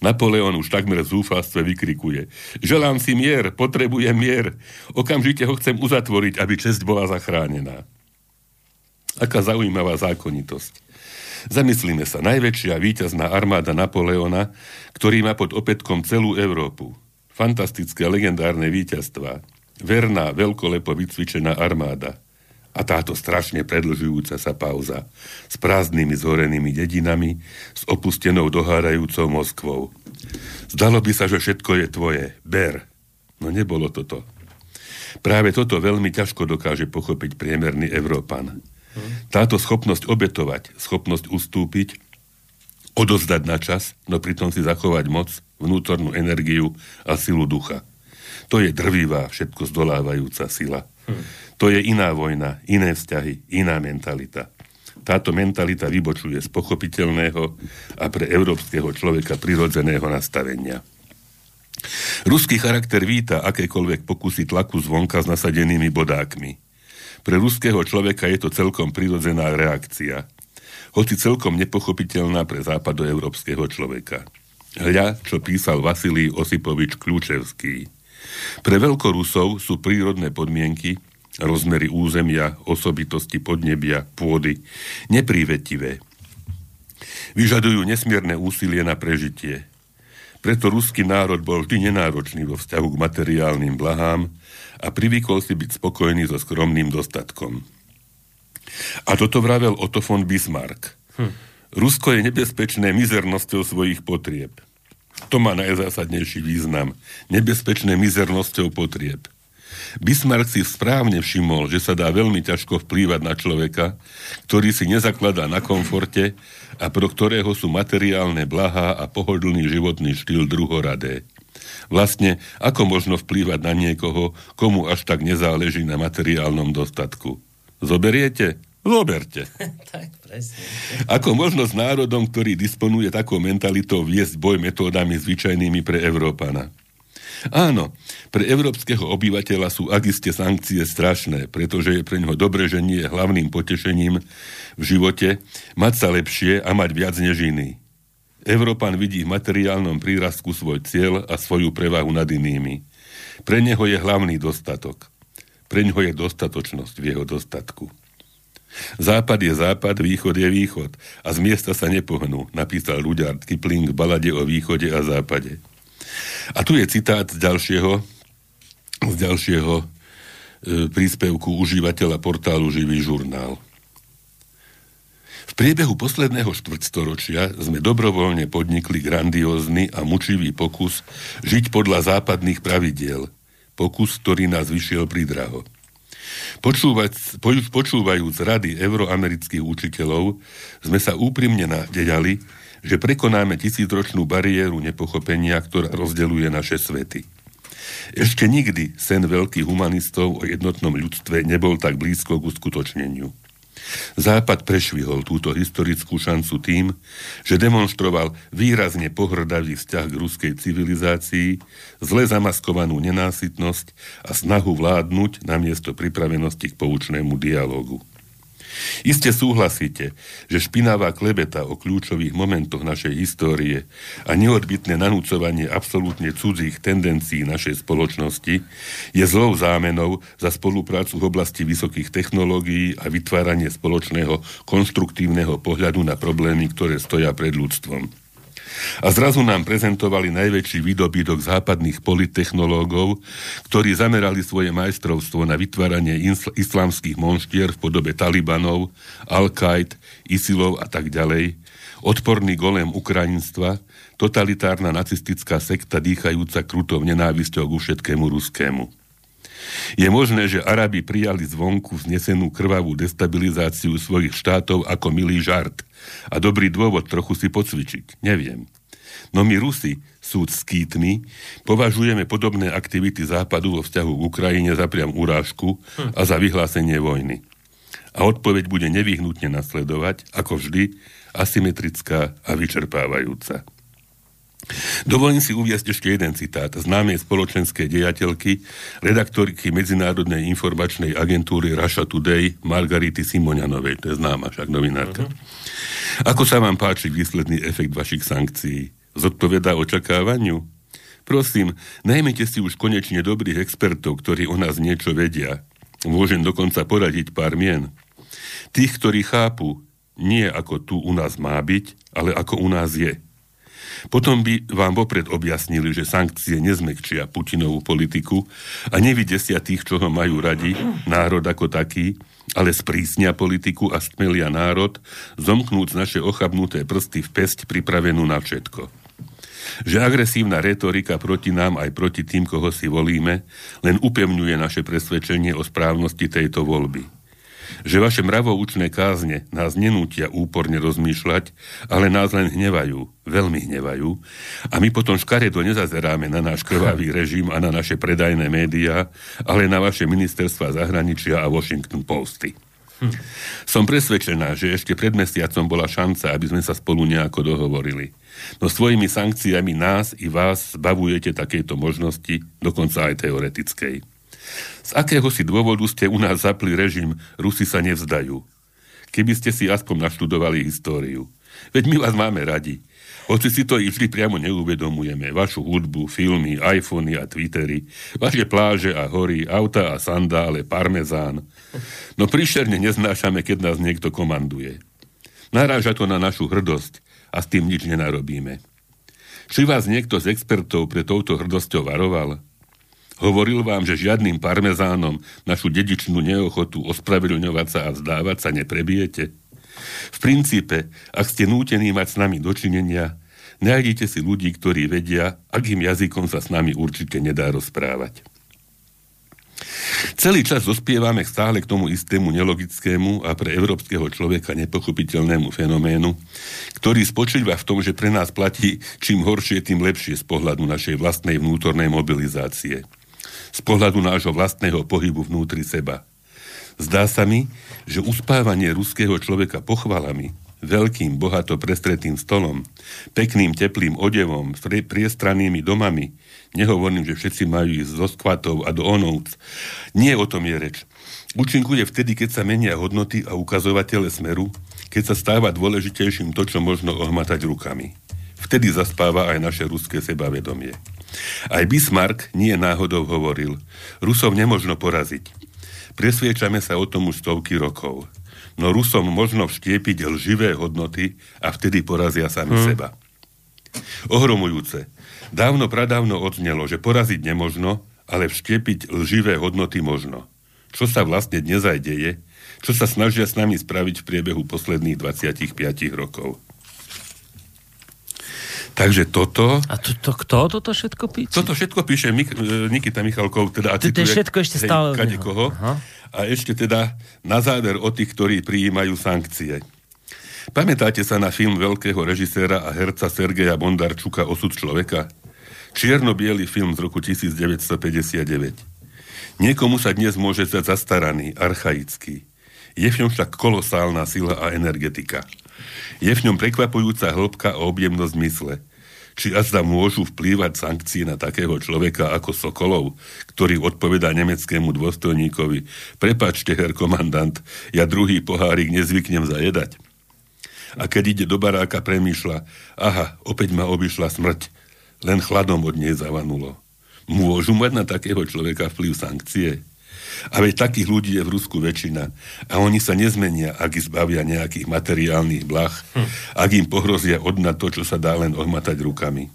Napoleon už takmer v zúfalstve vykrikuje. Želám si mier, potrebujem mier. Okamžite ho chcem uzatvoriť, aby česť bola zachránená. Aká zaujímavá zákonitosť. Zamyslíme sa, najväčšia víťazná armáda Napoleona, ktorý má pod opätkom celú Európu. Fantastické legendárne víťazstvá. Verná, veľkolepo vycvičená armáda a táto strašne predlžujúca sa pauza s prázdnymi zhorenými dedinami, s opustenou dohárajúcou Moskvou. Zdalo by sa, že všetko je tvoje. Ber. No nebolo toto. Práve toto veľmi ťažko dokáže pochopiť priemerný Európan. Táto schopnosť obetovať, schopnosť ustúpiť, odozdať na čas, no pritom si zachovať moc, vnútornú energiu a silu ducha. To je drvivá, všetko zdolávajúca sila. Hm. To je iná vojna, iné vzťahy, iná mentalita. Táto mentalita vybočuje z pochopiteľného a pre európskeho človeka prirodzeného nastavenia. Ruský charakter víta akékoľvek pokusy tlaku zvonka s nasadenými bodákmi. Pre ruského človeka je to celkom prirodzená reakcia, hoci celkom nepochopiteľná pre západoeurópskeho človeka. Hľa, čo písal Vasilij Osipovič Kľúčevský. Pre veľkorusov sú prírodné podmienky, rozmery územia, osobitosti podnebia, pôdy, neprívetivé. Vyžadujú nesmierne úsilie na prežitie. Preto ruský národ bol vždy nenáročný vo vzťahu k materiálnym blahám a privykol si byť spokojný so skromným dostatkom. A toto vravel Otto von Bismarck. Hm. Rusko je nebezpečné mizernosťou svojich potrieb. To má najzásadnejší význam. Nebezpečné mizernosťou potrieb. Bismarck si správne všimol, že sa dá veľmi ťažko vplývať na človeka, ktorý si nezakladá na komforte a pro ktorého sú materiálne blahá a pohodlný životný štýl druhoradé. Vlastne, ako možno vplývať na niekoho, komu až tak nezáleží na materiálnom dostatku? Zoberiete? Zoberte. *laughs* tak, presne. Ako možno s národom, ktorý disponuje takou mentalitou viesť boj metódami zvyčajnými pre Európana? Áno, pre európskeho obyvateľa sú agiste sankcie strašné, pretože je pre ňoho dobre, že nie je hlavným potešením v živote mať sa lepšie a mať viac než iný. Európan vidí v materiálnom prírastku svoj cieľ a svoju prevahu nad inými. Pre neho je hlavný dostatok. Pre neho je dostatočnosť v jeho dostatku. Západ je západ, východ je východ a z miesta sa nepohnú, napísal Rudyard Kipling v balade o východe a západe. A tu je citát z ďalšieho, z ďalšieho e, príspevku užívateľa portálu Živý žurnál. V priebehu posledného štvrtstoročia sme dobrovoľne podnikli grandiózny a mučivý pokus žiť podľa západných pravidiel. Pokus, ktorý nás vyšiel pridraho. Počúvať, počúvajúc rady euroamerických učiteľov, sme sa úprimne nadejali, že prekonáme tisícročnú bariéru nepochopenia, ktorá rozdeluje naše svety. Ešte nikdy sen veľkých humanistov o jednotnom ľudstve nebol tak blízko k uskutočneniu. Západ prešvihol túto historickú šancu tým, že demonstroval výrazne pohrdavý vzťah k ruskej civilizácii, zle zamaskovanú nenásytnosť a snahu vládnuť namiesto pripravenosti k poučnému dialogu. Iste súhlasíte, že špinavá klebeta o kľúčových momentoch našej histórie a neodbitné nanúcovanie absolútne cudzích tendencií našej spoločnosti je zlou zámenou za spoluprácu v oblasti vysokých technológií a vytváranie spoločného konstruktívneho pohľadu na problémy, ktoré stoja pred ľudstvom. A zrazu nám prezentovali najväčší výdobytok západných politechnológov, ktorí zamerali svoje majstrovstvo na vytváranie islamských monštier v podobe Talibanov, Al-Qaid, Isilov a tak ďalej, odporný golem ukrajinstva, totalitárna nacistická sekta dýchajúca krutou nenávisťou ku všetkému ruskému. Je možné, že Arabi prijali zvonku znesenú krvavú destabilizáciu svojich štátov ako milý žart a dobrý dôvod trochu si pocvičiť. Neviem. No my Rusi, súd s kýtmi, považujeme podobné aktivity Západu vo vzťahu k Ukrajine za priam urážku a za vyhlásenie vojny. A odpoveď bude nevyhnutne nasledovať, ako vždy, asymetrická a vyčerpávajúca. Dovolím si uviesť ešte jeden citát známej spoločenskej dejateľky, redaktorky Medzinárodnej informačnej agentúry Russia Today Margarity Simonianovej, to je známa však novinárka. Uh-huh. Ako sa vám páči výsledný efekt vašich sankcií? Zodpovedá očakávaniu? Prosím, najmite si už konečne dobrých expertov, ktorí o nás niečo vedia. Môžem dokonca poradiť pár mien. Tých, ktorí chápu, nie ako tu u nás má byť, ale ako u nás je. Potom by vám vopred objasnili, že sankcie nezmekčia Putinovú politiku a nevydesia tých, čo ho majú radi, národ ako taký, ale sprísnia politiku a stmelia národ, zomknúc naše ochabnuté prsty v pesť pripravenú na všetko. Že agresívna retorika proti nám aj proti tým, koho si volíme, len upevňuje naše presvedčenie o správnosti tejto voľby že vaše mravoučné kázne nás nenútia úporne rozmýšľať, ale nás len hnevajú, veľmi hnevajú a my potom škaredo nezazeráme na náš krvavý *laughs* režim a na naše predajné médiá, ale na vaše ministerstva zahraničia a Washington Posty. Hm. Som presvedčená, že ešte pred mesiacom bola šanca, aby sme sa spolu nejako dohovorili. No svojimi sankciami nás i vás zbavujete takejto možnosti, dokonca aj teoretickej. Z akého si dôvodu ste u nás zapli režim, Rusi sa nevzdajú. Keby ste si aspoň naštudovali históriu. Veď my vás máme radi. Hoci si to i vždy priamo neuvedomujeme. Vašu hudbu, filmy, iPhony a Twittery, vaše pláže a hory, auta a sandále, parmezán. No príšerne neznášame, keď nás niekto komanduje. Naráža to na našu hrdosť a s tým nič nenarobíme. Či vás niekto z expertov pre touto hrdosťou varoval? Hovoril vám, že žiadnym parmezánom našu dedičnú neochotu ospravedlňovať sa a vzdávať sa neprebijete? V princípe, ak ste nútení mať s nami dočinenia, nájdite si ľudí, ktorí vedia, akým jazykom sa s nami určite nedá rozprávať. Celý čas dospievame stále k tomu istému nelogickému a pre európskeho človeka nepochopiteľnému fenoménu, ktorý spočíva v tom, že pre nás platí čím horšie, tým lepšie z pohľadu našej vlastnej vnútornej mobilizácie – z pohľadu nášho vlastného pohybu vnútri seba. Zdá sa mi, že uspávanie ruského človeka pochvalami, veľkým, bohato prestretým stolom, pekným, teplým odevom, priestrannými domami, nehovorím, že všetci majú ísť zo skvatov a do onovc, nie o tom je reč. Účinkuje vtedy, keď sa menia hodnoty a ukazovatele smeru, keď sa stáva dôležitejším to, čo možno ohmatať rukami. Vtedy zaspáva aj naše ruské sebavedomie. Aj Bismarck nie náhodou hovoril, Rusov nemožno poraziť. Presviečame sa o tom už stovky rokov. No Rusom možno vštiepiť lživé hodnoty a vtedy porazia sami hmm. seba. Ohromujúce. Dávno pradávno odznelo, že poraziť nemožno, ale vštiepiť lživé hodnoty možno. Čo sa vlastne dnes aj deje, čo sa snažia s nami spraviť v priebehu posledných 25 rokov. Takže toto... A to, to, kto toto všetko píše? Toto všetko píše Mik- Nikita Michalkov, teda a to, to je všetko ešte hej, stále kade koho. Aha. A ešte teda na záver o tých, ktorí prijímajú sankcie. Pamätáte sa na film veľkého režiséra a herca Sergeja Bondarčuka Osud človeka? čierno film z roku 1959. Niekomu sa dnes môže zdať zastaraný, archaický. Je v ňom však kolosálna sila a energetika. Je v ňom prekvapujúca hĺbka a objemnosť mysle. či azda môžu vplývať sankcie na takého človeka ako Sokolov, ktorý odpovedá nemeckému dôstojníkovi. Prepačte, her komandant, ja druhý pohárik nezvyknem zajedať. A keď ide do baráka, premýšľa, aha, opäť ma obišla smrť, len chladom od nej zavanulo. Môžu mať na takého človeka vplyv sankcie? A veď takých ľudí je v Rusku väčšina. A oni sa nezmenia, ak zbavia nejakých materiálnych blah, hm. ak im pohrozia odnať to, čo sa dá len ohmatať rukami.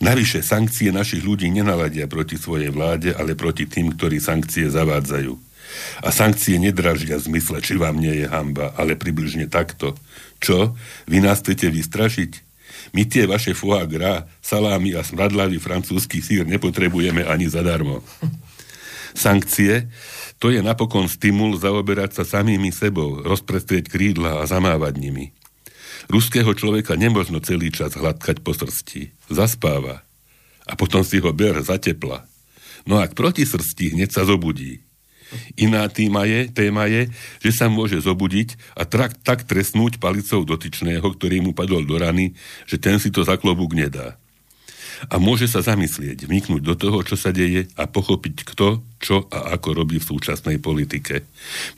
Navyše, sankcie našich ľudí nenaladia proti svojej vláde, ale proti tým, ktorí sankcie zavádzajú. A sankcie nedražia v zmysle, či vám nie je hamba, ale približne takto. Čo? Vy nás chcete vystrašiť? My tie vaše foie gras, salámy a smradlavý francúzsky sír nepotrebujeme ani zadarmo. Sankcie, to je napokon stimul zaoberať sa samými sebou, rozprestrieť krídla a zamávať nimi. Ruského človeka nemožno celý čas hladkať po srsti. Zaspáva. A potom si ho ber za. No ak proti srsti hneď sa zobudí. Iná téma je, téma je, že sa môže zobudiť a trak, tak trestnúť palicou dotyčného, ktorý mu padol do rany, že ten si to za klobúk nedá a môže sa zamyslieť, vniknúť do toho, čo sa deje a pochopiť kto, čo a ako robí v súčasnej politike.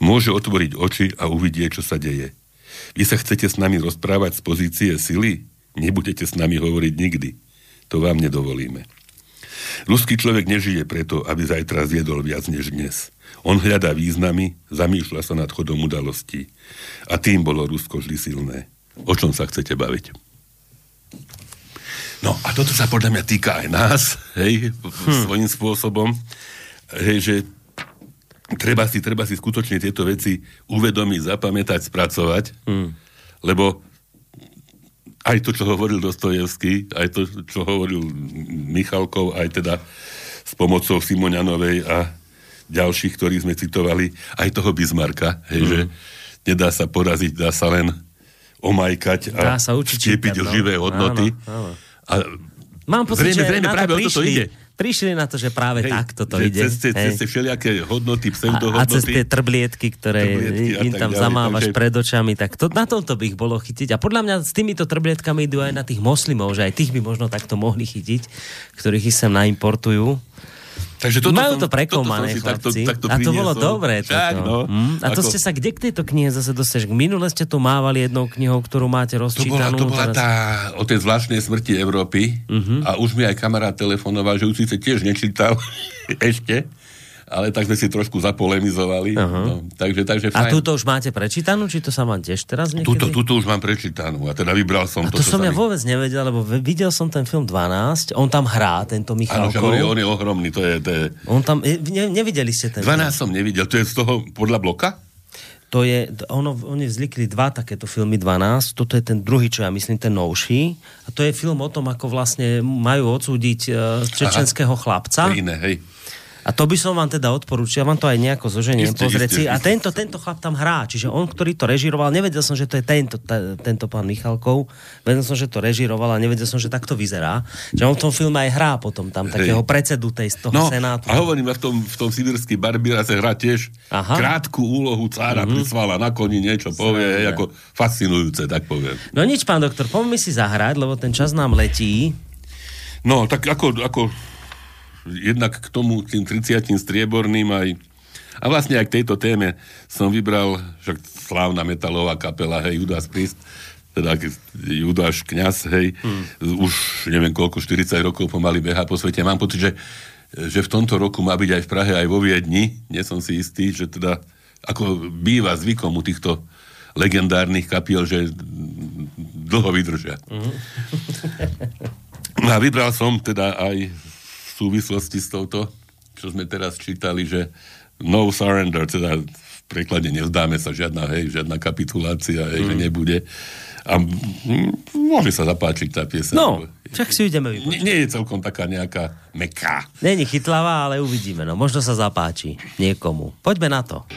Môže otvoriť oči a uvidieť, čo sa deje. Vy sa chcete s nami rozprávať z pozície sily? Nebudete s nami hovoriť nikdy. To vám nedovolíme. Ruský človek nežije preto, aby zajtra zjedol viac než dnes. On hľadá významy, zamýšľa sa nad chodom udalostí. A tým bolo Rusko vždy silné. O čom sa chcete baviť? No a toto sa podľa mňa týka aj nás, hej, hm. svojím spôsobom, hej, že treba si, treba si skutočne tieto veci uvedomiť, zapamätať, spracovať, hm. lebo aj to, čo hovoril Dostojevský, aj to, čo hovoril Michalkov, aj teda s pomocou Simonianovej a ďalších, ktorí sme citovali, aj toho Bismarka, hej, hm. že nedá sa poraziť, dá sa len omajkať a štiepiť no. živé hodnoty. Áno, áno. A Mám pocit, zrejme, že zrejme práve to prišli, o toto ide. Prišli na to, že práve hej, takto to že ide. Cez, cez, cez všelijaké hodnoty, pseudohodnoty. A, a cez tie trblietky, ktoré trblietky im tam ďalej, zamávaš takže... pred očami, tak to, na tomto by ich bolo chytiť. A podľa mňa s týmito trblietkami idú aj na tých moslimov, že aj tých by možno takto mohli chytiť, ktorých ich sem naimportujú. Takže toto Majú to prekomané, toto. Takto, takto a to bolo dobré. Tak, no, mm. A to ako... ste sa kde k tejto knihe zase dostaneš? Minule ste tu mávali jednou knihou, ktorú máte rozčítanú. To bola, to bola teraz... tá o tej zvláštnej smrti Európy uh-huh. a už mi aj kamarát telefonoval, že už síce tiež nečítal *laughs* ešte, ale tak sme si trošku zapolemizovali. Uh-huh. No, takže, takže fajn. A túto už máte prečítanú, či to sa vám tiež teraz niekedy? Túto, túto už mám prečítanú a teda vybral som a to. to som ja mi... vôbec nevedel, lebo videl som ten film 12, on tam hrá, tento Michalkov. Áno, on je ohromný, to je... To je... On tam, ne, nevideli ste ten 12 film? som nevidel, to je z toho podľa bloka? To je, ono, oni vzlikli dva takéto filmy, 12, toto je ten druhý, čo ja myslím, ten novší. A to je film o tom, ako vlastne majú odsúdiť uh, čečenského Aha, chlapca. Iné, hej a to by som vám teda odporúčil, ja vám to aj nejako zoženiem pozrieť si. A tento, tento chlap tam hrá, čiže on, ktorý to režiroval, nevedel som, že to je tento, t- tento pán Michalkov, vedel som, že to režiroval a nevedel som, že takto vyzerá. Že on v tom filme aj hrá potom tam takého predsedu tej, z toho no, senátu. A hovorím, v tom, v tom Sibirský Barbíra sa hrá tiež Aha. krátku úlohu cára mm-hmm. prisvala na koni, niečo povie, Srejme. ako fascinujúce, tak poviem. No nič, pán doktor, poďme si zahrať, lebo ten čas nám letí. No, tak ako, ako jednak k tomu, tým 30 strieborným aj a vlastne aj k tejto téme som vybral, že slávna metalová kapela, hej, Judas Priest, teda Judáš kňaz, hej, hmm. už neviem koľko, 40 rokov pomaly beha po svete. Mám pocit, že, že v tomto roku má byť aj v Prahe, aj vo Viedni. Nie som si istý, že teda ako býva zvykom u týchto legendárnych kapiel, že dlho vydržia. Hmm. a vybral som teda aj súvislosti s touto, čo sme teraz čítali, že no surrender, teda v preklade nevzdáme sa žiadna, hej, žiadna kapitulácia, hej, mm. že nebude. A môže sa zapáčiť tá piesa. No, však si ideme vypočuť. Nie, nie je celkom taká nejaká meká. Není chytlavá, ale uvidíme. No, možno sa zapáči niekomu. Poďme na to.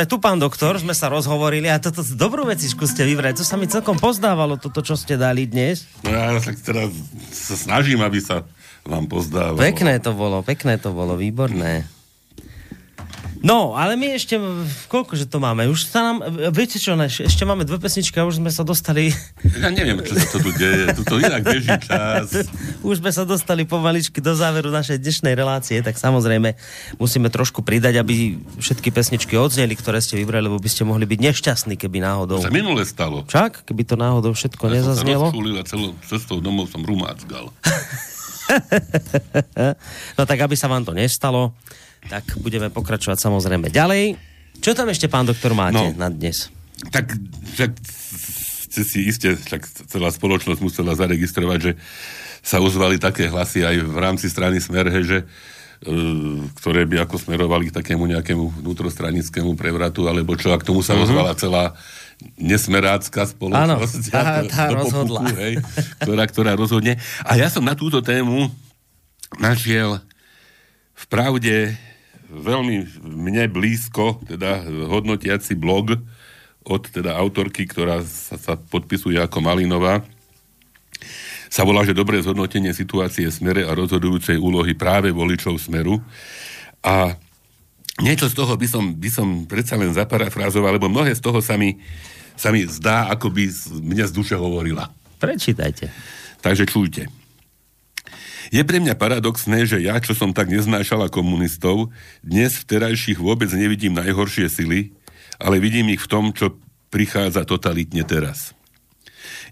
Sme tu, pán doktor, sme sa rozhovorili a toto dobrú vecičku ste vybrali. To sa mi celkom pozdávalo, toto, čo ste dali dnes. No ja sa teraz sa snažím, aby sa vám pozdávalo. Pekné to bolo, pekné to bolo, výborné. No, ale my ešte, koľko že to máme? Už sa nám, viete čo, než, ešte máme dve pesničky a už sme sa dostali... Ja neviem, čo sa to tu deje, tu to inak beží čas. *laughs* už sme sa dostali pomaličky do záveru našej dnešnej relácie, tak samozrejme musíme trošku pridať, aby všetky pesničky odzneli, ktoré ste vybrali, lebo by ste mohli byť nešťastní, keby náhodou... Sa minule stalo. Čak, keby to náhodou všetko ja nezaznelo. Ja som sa celou cestou domov som rumácgal. *laughs* no tak, aby sa vám to nestalo, tak budeme pokračovať samozrejme ďalej. Čo tam ešte, pán doktor, máte no, na dnes? Tak, však ste si iste, však celá spoločnosť musela zaregistrovať, že sa ozvali také hlasy aj v rámci strany Smerhe, že e, ktoré by ako smerovali k takému nejakému vnútrostranickému prevratu, alebo čo, a k tomu sa uh-huh. ozvala celá nesmerácká spoločnosť. *laughs* Áno, *laughs* tá, tá rozhodla. Popuku, hej, ktorá, ktorá rozhodne. A ja som na túto tému našiel v pravde veľmi mne blízko, teda hodnotiaci blog od teda autorky, ktorá sa, sa podpisuje ako Malinová, sa volá, že dobré zhodnotenie situácie smere a rozhodujúcej úlohy práve voličov smeru. A niečo z toho by som, by som predsa len zaparafrázoval, lebo mnohé z toho sa mi, sa mi zdá, ako by mne z duše hovorila. Prečítajte. Takže čujte. Je pre mňa paradoxné, že ja, čo som tak neznášala komunistov, dnes v terajších vôbec nevidím najhoršie sily, ale vidím ich v tom, čo prichádza totalitne teraz.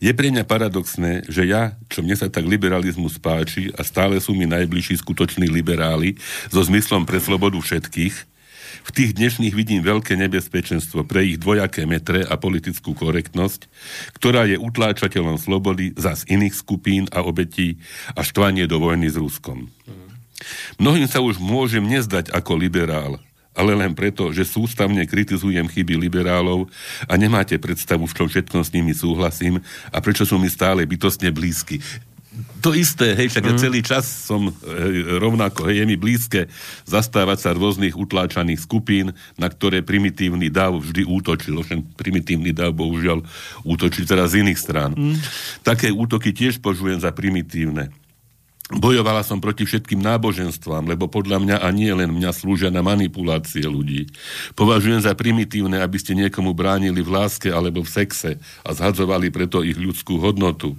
Je pre mňa paradoxné, že ja, čo mne sa tak liberalizmus páči a stále sú mi najbližší skutoční liberáli so zmyslom pre slobodu všetkých, v tých dnešných vidím veľké nebezpečenstvo pre ich dvojaké metre a politickú korektnosť, ktorá je utláčateľom slobody za z iných skupín a obetí a štvanie do vojny s Ruskom. Mnohým sa už môžem nezdať ako liberál, ale len preto, že sústavne kritizujem chyby liberálov a nemáte predstavu, v čom všetkom s nimi súhlasím a prečo sú mi stále bytostne blízky to isté, hej, však mm. ja mhm. celý čas som hej, rovnako, hej, je mi blízke zastávať sa rôznych utláčaných skupín, na ktoré primitívny dav vždy útočil, však primitívny dav bohužiaľ útočil teraz z iných strán. Mm. Také útoky tiež požujem za primitívne. Bojovala som proti všetkým náboženstvám, lebo podľa mňa a nie len mňa slúžia na manipulácie ľudí. Považujem za primitívne, aby ste niekomu bránili v láske alebo v sexe a zhadzovali preto ich ľudskú hodnotu.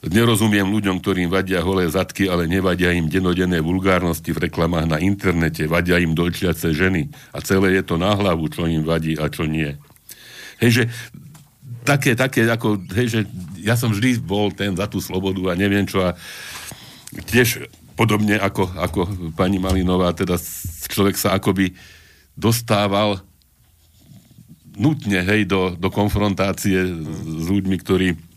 Nerozumiem ľuďom, ktorým vadia holé zadky, ale nevadia im denodenné vulgárnosti v reklamách na internete, vadia im dojčiace ženy. A celé je to na hlavu, čo im vadí a čo nie. Hej, že také, také, ako, hej, že ja som vždy bol ten za tú slobodu a neviem čo. A tiež podobne ako, ako pani Malinová, teda človek sa akoby dostával nutne, hej, do, do konfrontácie s ľuďmi, ktorí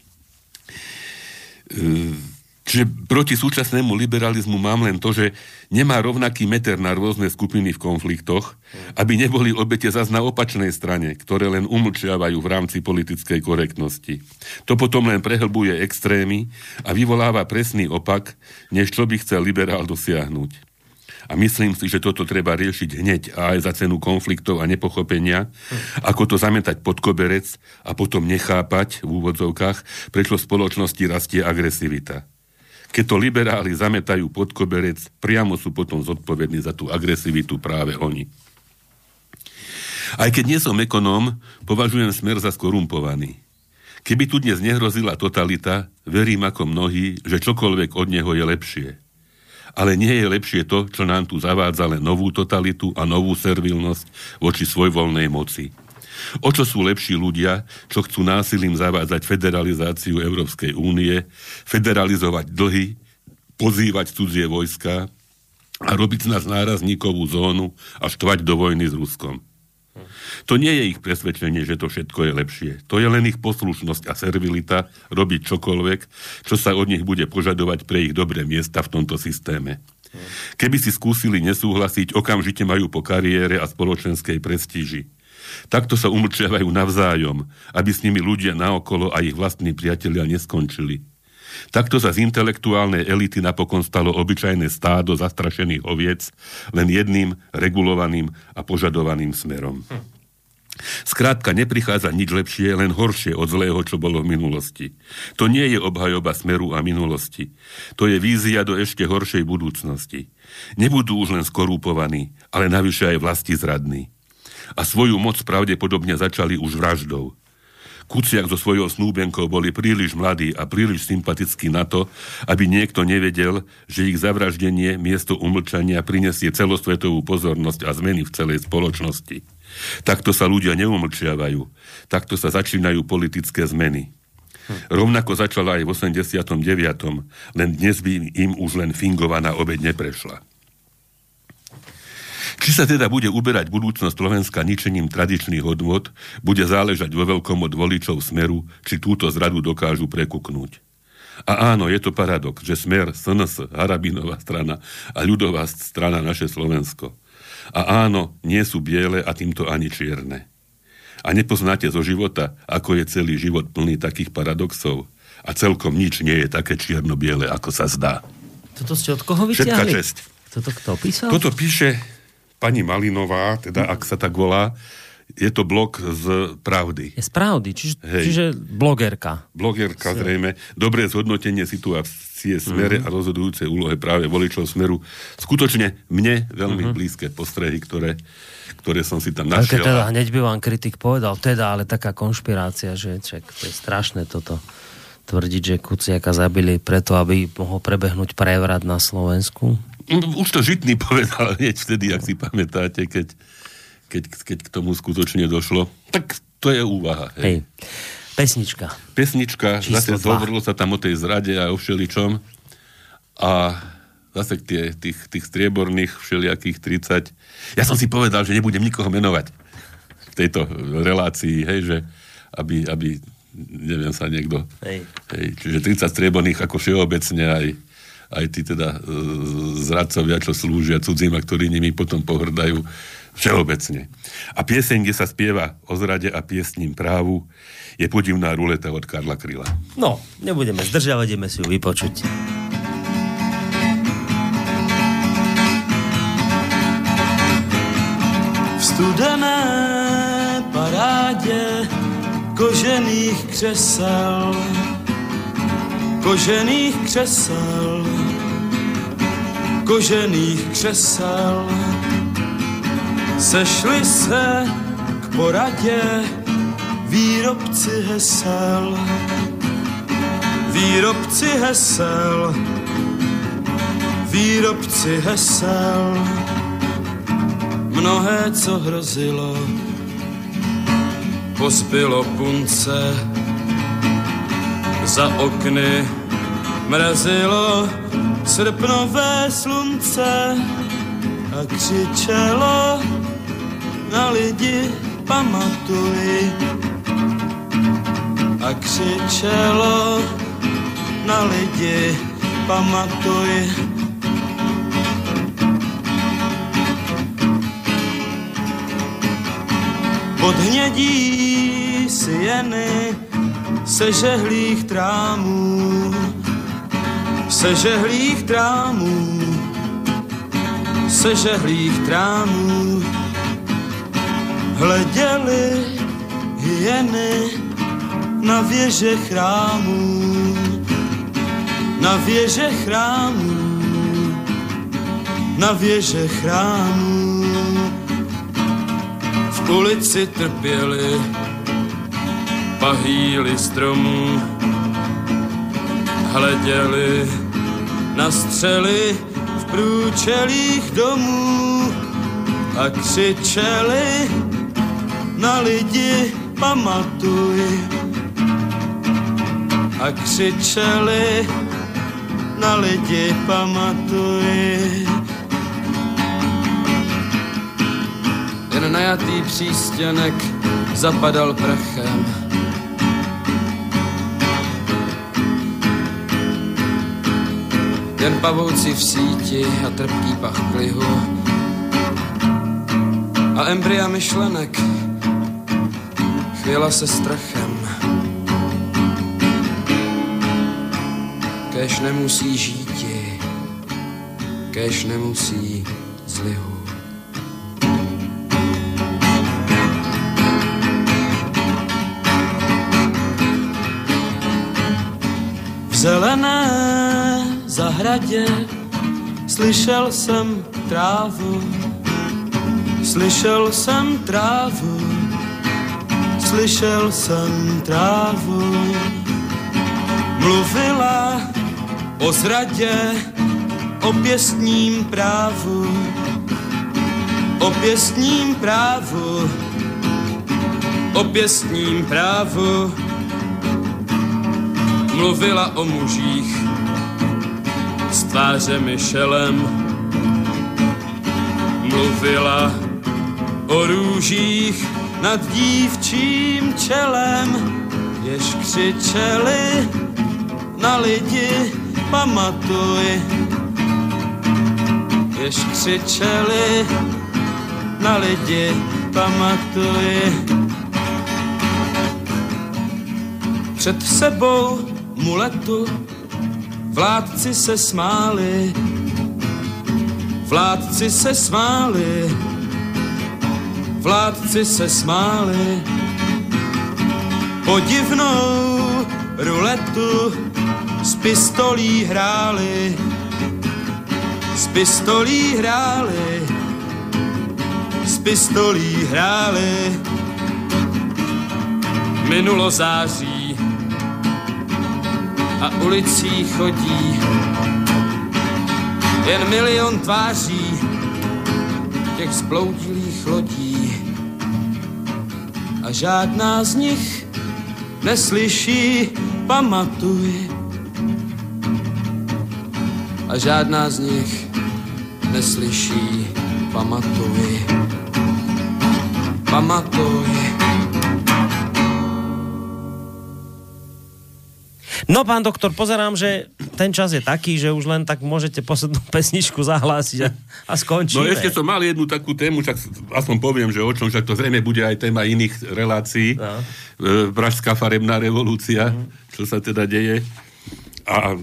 Čiže proti súčasnému liberalizmu mám len to, že nemá rovnaký meter na rôzne skupiny v konfliktoch, aby neboli obete zas na opačnej strane, ktoré len umlčiavajú v rámci politickej korektnosti. To potom len prehlbuje extrémy a vyvoláva presný opak, než čo by chcel liberál dosiahnuť. A myslím si, že toto treba riešiť hneď a aj za cenu konfliktov a nepochopenia, ako to zametať pod koberec a potom nechápať v úvodzovkách, prečo v spoločnosti rastie agresivita. Keď to liberáli zametajú pod koberec, priamo sú potom zodpovední za tú agresivitu práve oni. Aj keď nie som ekonóm, považujem smer za skorumpovaný. Keby tu dnes nehrozila totalita, verím ako mnohí, že čokoľvek od neho je lepšie. Ale nie je lepšie to, čo nám tu zavádza len novú totalitu a novú servilnosť voči svojvoľnej moci. O čo sú lepší ľudia, čo chcú násilím zavádzať federalizáciu Európskej únie, federalizovať dlhy, pozývať cudzie vojska a robiť z nás nárazníkovú zónu a štvať do vojny s Ruskom. To nie je ich presvedčenie, že to všetko je lepšie. To je len ich poslušnosť a servilita robiť čokoľvek, čo sa od nich bude požadovať pre ich dobré miesta v tomto systéme. Keby si skúsili nesúhlasiť, okamžite majú po kariére a spoločenskej prestíži. Takto sa umlčiavajú navzájom, aby s nimi ľudia naokolo a ich vlastní priatelia neskončili. Takto sa z intelektuálnej elity napokon stalo obyčajné stádo zastrašených oviec len jedným regulovaným a požadovaným smerom. Skrátka, neprichádza nič lepšie, len horšie od zlého, čo bolo v minulosti. To nie je obhajoba smeru a minulosti. To je vízia do ešte horšej budúcnosti. Nebudú už len skorúpovaní, ale navyše aj vlasti zradní. A svoju moc pravdepodobne začali už vraždou. Kuciak so svojou snúbenkou boli príliš mladí a príliš sympatickí na to, aby niekto nevedel, že ich zavraždenie miesto umlčania prinesie celosvetovú pozornosť a zmeny v celej spoločnosti. Takto sa ľudia neumlčiavajú. Takto sa začínajú politické zmeny. Hm. Rovnako začala aj v 89. Len dnes by im už len fingovaná obeď neprešla. Či sa teda bude uberať budúcnosť Slovenska ničením tradičných odvod, bude záležať vo veľkom od voličov smeru, či túto zradu dokážu prekuknúť. A áno, je to paradox, že smer, SNS, Harabinová strana a ľudová strana naše Slovensko. A áno, nie sú biele a týmto ani čierne. A nepoznáte zo života, ako je celý život plný takých paradoxov. A celkom nič nie je také čierno-biele, ako sa zdá. Toto ste od koho vyťahli? Všetka česť. Toto kto písal? Toto píše pani Malinová, teda ak sa tak volá, je to blog z Pravdy. Je z Pravdy, čiže, čiže blogerka. Blogerka zrejme. Dobré zhodnotenie situácie smere mm-hmm. a rozhodujúcej úlohe práve voličov smeru. Skutočne mne veľmi mm-hmm. blízke postrehy, ktoré, ktoré som si tam našiel. Ale teda hneď by vám kritik povedal, teda, ale taká konšpirácia, že ček, to je strašné toto tvrdiť, že Kuciaka zabili preto, aby mohol prebehnúť prevrat na Slovensku. Už to Žitný povedal hneď vtedy, ak si pamätáte, keď, keď, keď k tomu skutočne došlo. Tak to je úvaha. Hej. hej. Pesnička. Pesnička, Číslo zase hovorilo sa tam o tej zrade a o všeličom. A zase tie, tých, tých strieborných všelijakých 30. Ja som si povedal, že nebudem nikoho menovať v tejto relácii, hej, že aby, aby neviem sa niekto. Hej. Hej, čiže 30 strieborných ako všeobecne aj aj tí teda e, zradcovia, čo slúžia cudzím a ktorí nimi potom pohrdajú všeobecne. A pieseň, kde sa spieva o zrade a piesním právu, je podivná ruleta od Karla Kryla. No, nebudeme zdržavať, ideme si ju vypočuť. V studené parádě kožených křesel kožených křesel, kožených křesel. Sešli se k poradě výrobci hesel, výrobci hesel, výrobci hesel. Mnohé, co hrozilo, pozbylo punce, za okny mrazilo srpnové slunce a křičelo na lidi pamatuj. A křičelo na lidi pamatuj. Pod hnědí jeny sežehlých trámů, sežehlých trámů, sežehlých trámů. Hleděli hyeny na věže chrámů, na věže chrámů, na věže chrámů. V ulici trpěli pahýli stromů, hleděli na střely v průčelích domů a křičeli na lidi pamatuj. A křičeli na lidi pamatuj. Jen najatý přístěnek zapadal prachem Jen pavouci v síti a trpký pach klihu a embrya myšlenek chvěla se strachem. Kéž nemusí žíti, kéž nemusí zlihu. V zelené zahradě slyšel jsem trávu, slyšel jsem trávu, slyšel jsem trávu. Mluvila o zradě, o pěstním právu, o pěstním právu, o pěstním právu. Mluvila o mužích s tvářemi šelem, mluvila o růžích nad dívčím čelem, jež křičeli na lidi, pamatuj, jež křičeli na lidi, pamatuj. Před sebou muletu vládci se smáli, vládci se smáli, vládci se smáli. Podivnou ruletu s pistolí hráli, s pistolí hráli, s pistolí hráli. Minulo září a ulicí chodí jen milion tváří těch zbloudilých lodí a žádná z nich neslyší, pamatuj. A žádná z nich neslyší, pamatuj. Pamatuj. No, pán doktor, pozerám, že ten čas je taký, že už len tak môžete poslednú *laughs* pesničku zahlásiť a, a skončíme. No ešte som mal jednu takú tému, však aspoň poviem, že o čom, však to zrejme bude aj téma iných relácií. No. E, Pražská farebná revolúcia, čo sa teda deje. A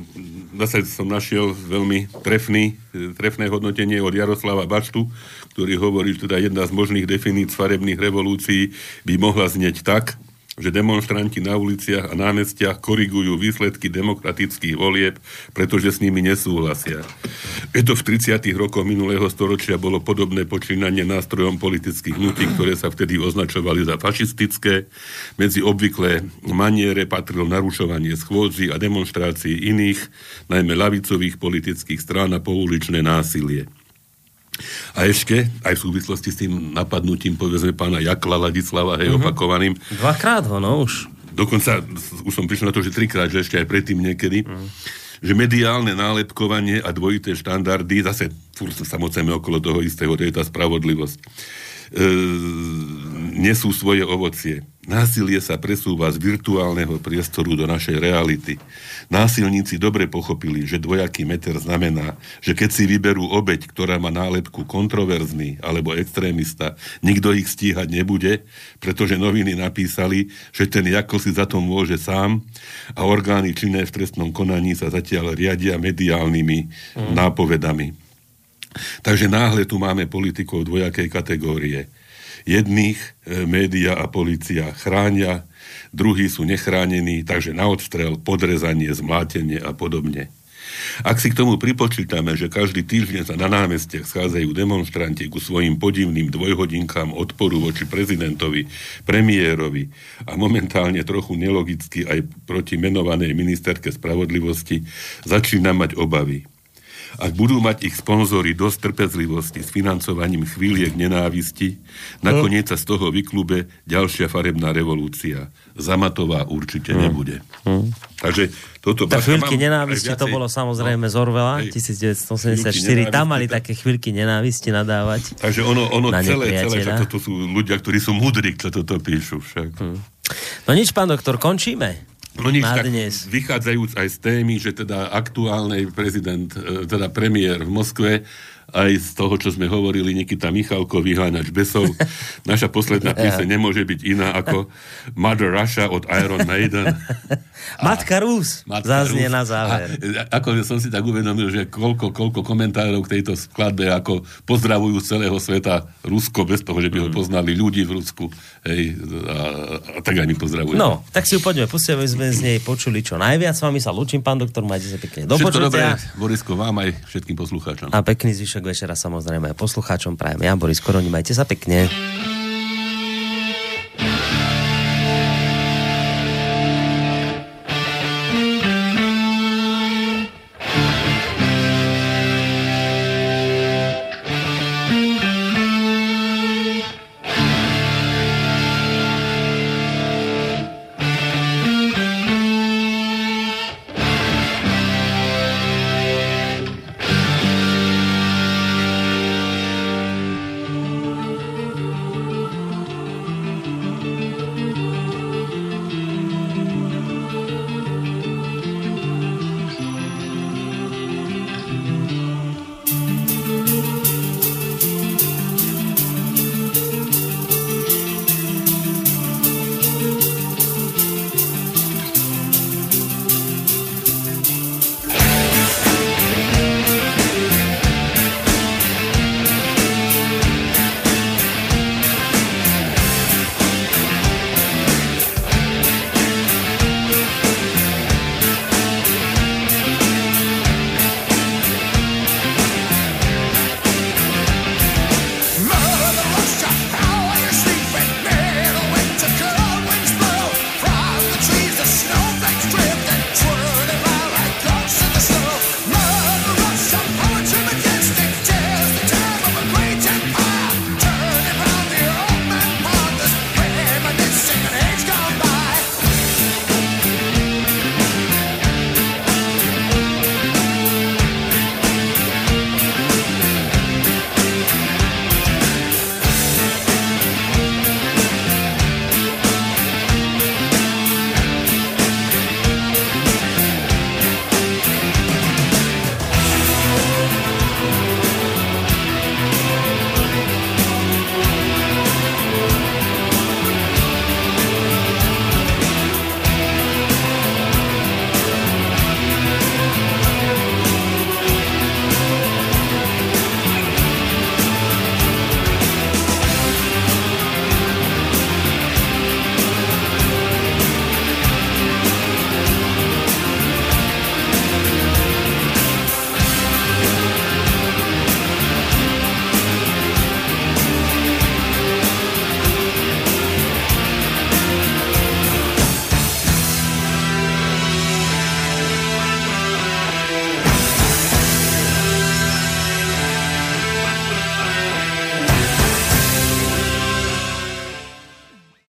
zase som našiel veľmi trefný, trefné hodnotenie od Jaroslava Bačtu, ktorý hovorí, že teda jedna z možných definíc farebných revolúcií by mohla znieť tak, že demonstranti na uliciach a námestiach korigujú výsledky demokratických volieb, pretože s nimi nesúhlasia. Je to v 30. rokoch minulého storočia bolo podobné počínanie nástrojom politických hnutí, ktoré sa vtedy označovali za fašistické. Medzi obvyklé maniere patrilo narušovanie schôdzi a demonstrácií iných, najmä lavicových politických strán a pouličné násilie. A ešte, aj v súvislosti s tým napadnutím, povedzme, pána Jakla Ladislava, hej, uh-huh. opakovaným, Dvakrát ho, no už. dokonca už som prišiel na to, že trikrát, že ešte aj predtým niekedy, že mediálne nálepkovanie a dvojité štandardy, zase furt sa moceme okolo toho istého, to je tá spravodlivosť, e, nesú svoje ovocie. Násilie sa presúva z virtuálneho priestoru do našej reality. Násilníci dobre pochopili, že dvojaký meter znamená, že keď si vyberú obeď, ktorá má nálepku kontroverzný alebo extrémista, nikto ich stíhať nebude, pretože noviny napísali, že ten Jako si za to môže sám a orgány činné v trestnom konaní sa zatiaľ riadia mediálnymi mm. nápovedami. Takže náhle tu máme politikov dvojakej kategórie. Jedných e, média a policia chránia, druhí sú nechránení, takže na odstrel, podrezanie, zmlátenie a podobne. Ak si k tomu pripočítame, že každý týždeň sa na námestiach schádzajú demonstranti ku svojim podivným dvojhodinkám odporu voči prezidentovi, premiérovi a momentálne trochu nelogicky aj proti menovanej ministerke spravodlivosti, začína mať obavy. Ak budú mať ich sponzory dosť trpezlivosti s financovaním chvíliek nenávisti, nakoniec sa z toho vyklube ďalšia farebná revolúcia. Zamatová určite nebude. Takže toto... Tá chvíľky nenávisti, aj to viacej- bolo samozrejme no, z Orwella, hej. 1984. Tam mali také chvíľky nenávisti nadávať. Takže ono, ono na celé, celé, však toto sú ľudia, ktorí sú múdri, čo toto píšu však. No nič, pán doktor, končíme. No nič, tak vychádzajúc aj z témy, že teda aktuálny prezident, e, teda premiér v Moskve aj z toho, čo sme hovorili, Nikita Michalko, Vyháňač besov. *laughs* Naša posledná pieseň nemôže byť iná ako Mother Russia od Iron Maiden. *laughs* Matka Rus zaznie na záver. A, ako som si tak uvedomil, že koľko, koľko komentárov k tejto skladbe, ako pozdravujú z celého sveta Rusko, bez toho, že by ho Mm. poznali ľudí v Rusku. Hej, a, a tak aj my pozdravujem. No, tak si ju poďme pustiť, aby sme z nej počuli čo najviac. S vami sa lúčim, pán doktor, majte sa pekne. Do Všetko dobré. Borisko, vám aj všetkým poslucháčom. A pekný zvyšok večera samozrejme aj poslucháčom prajem. Ja, Boris Koroni, majte sa pekne.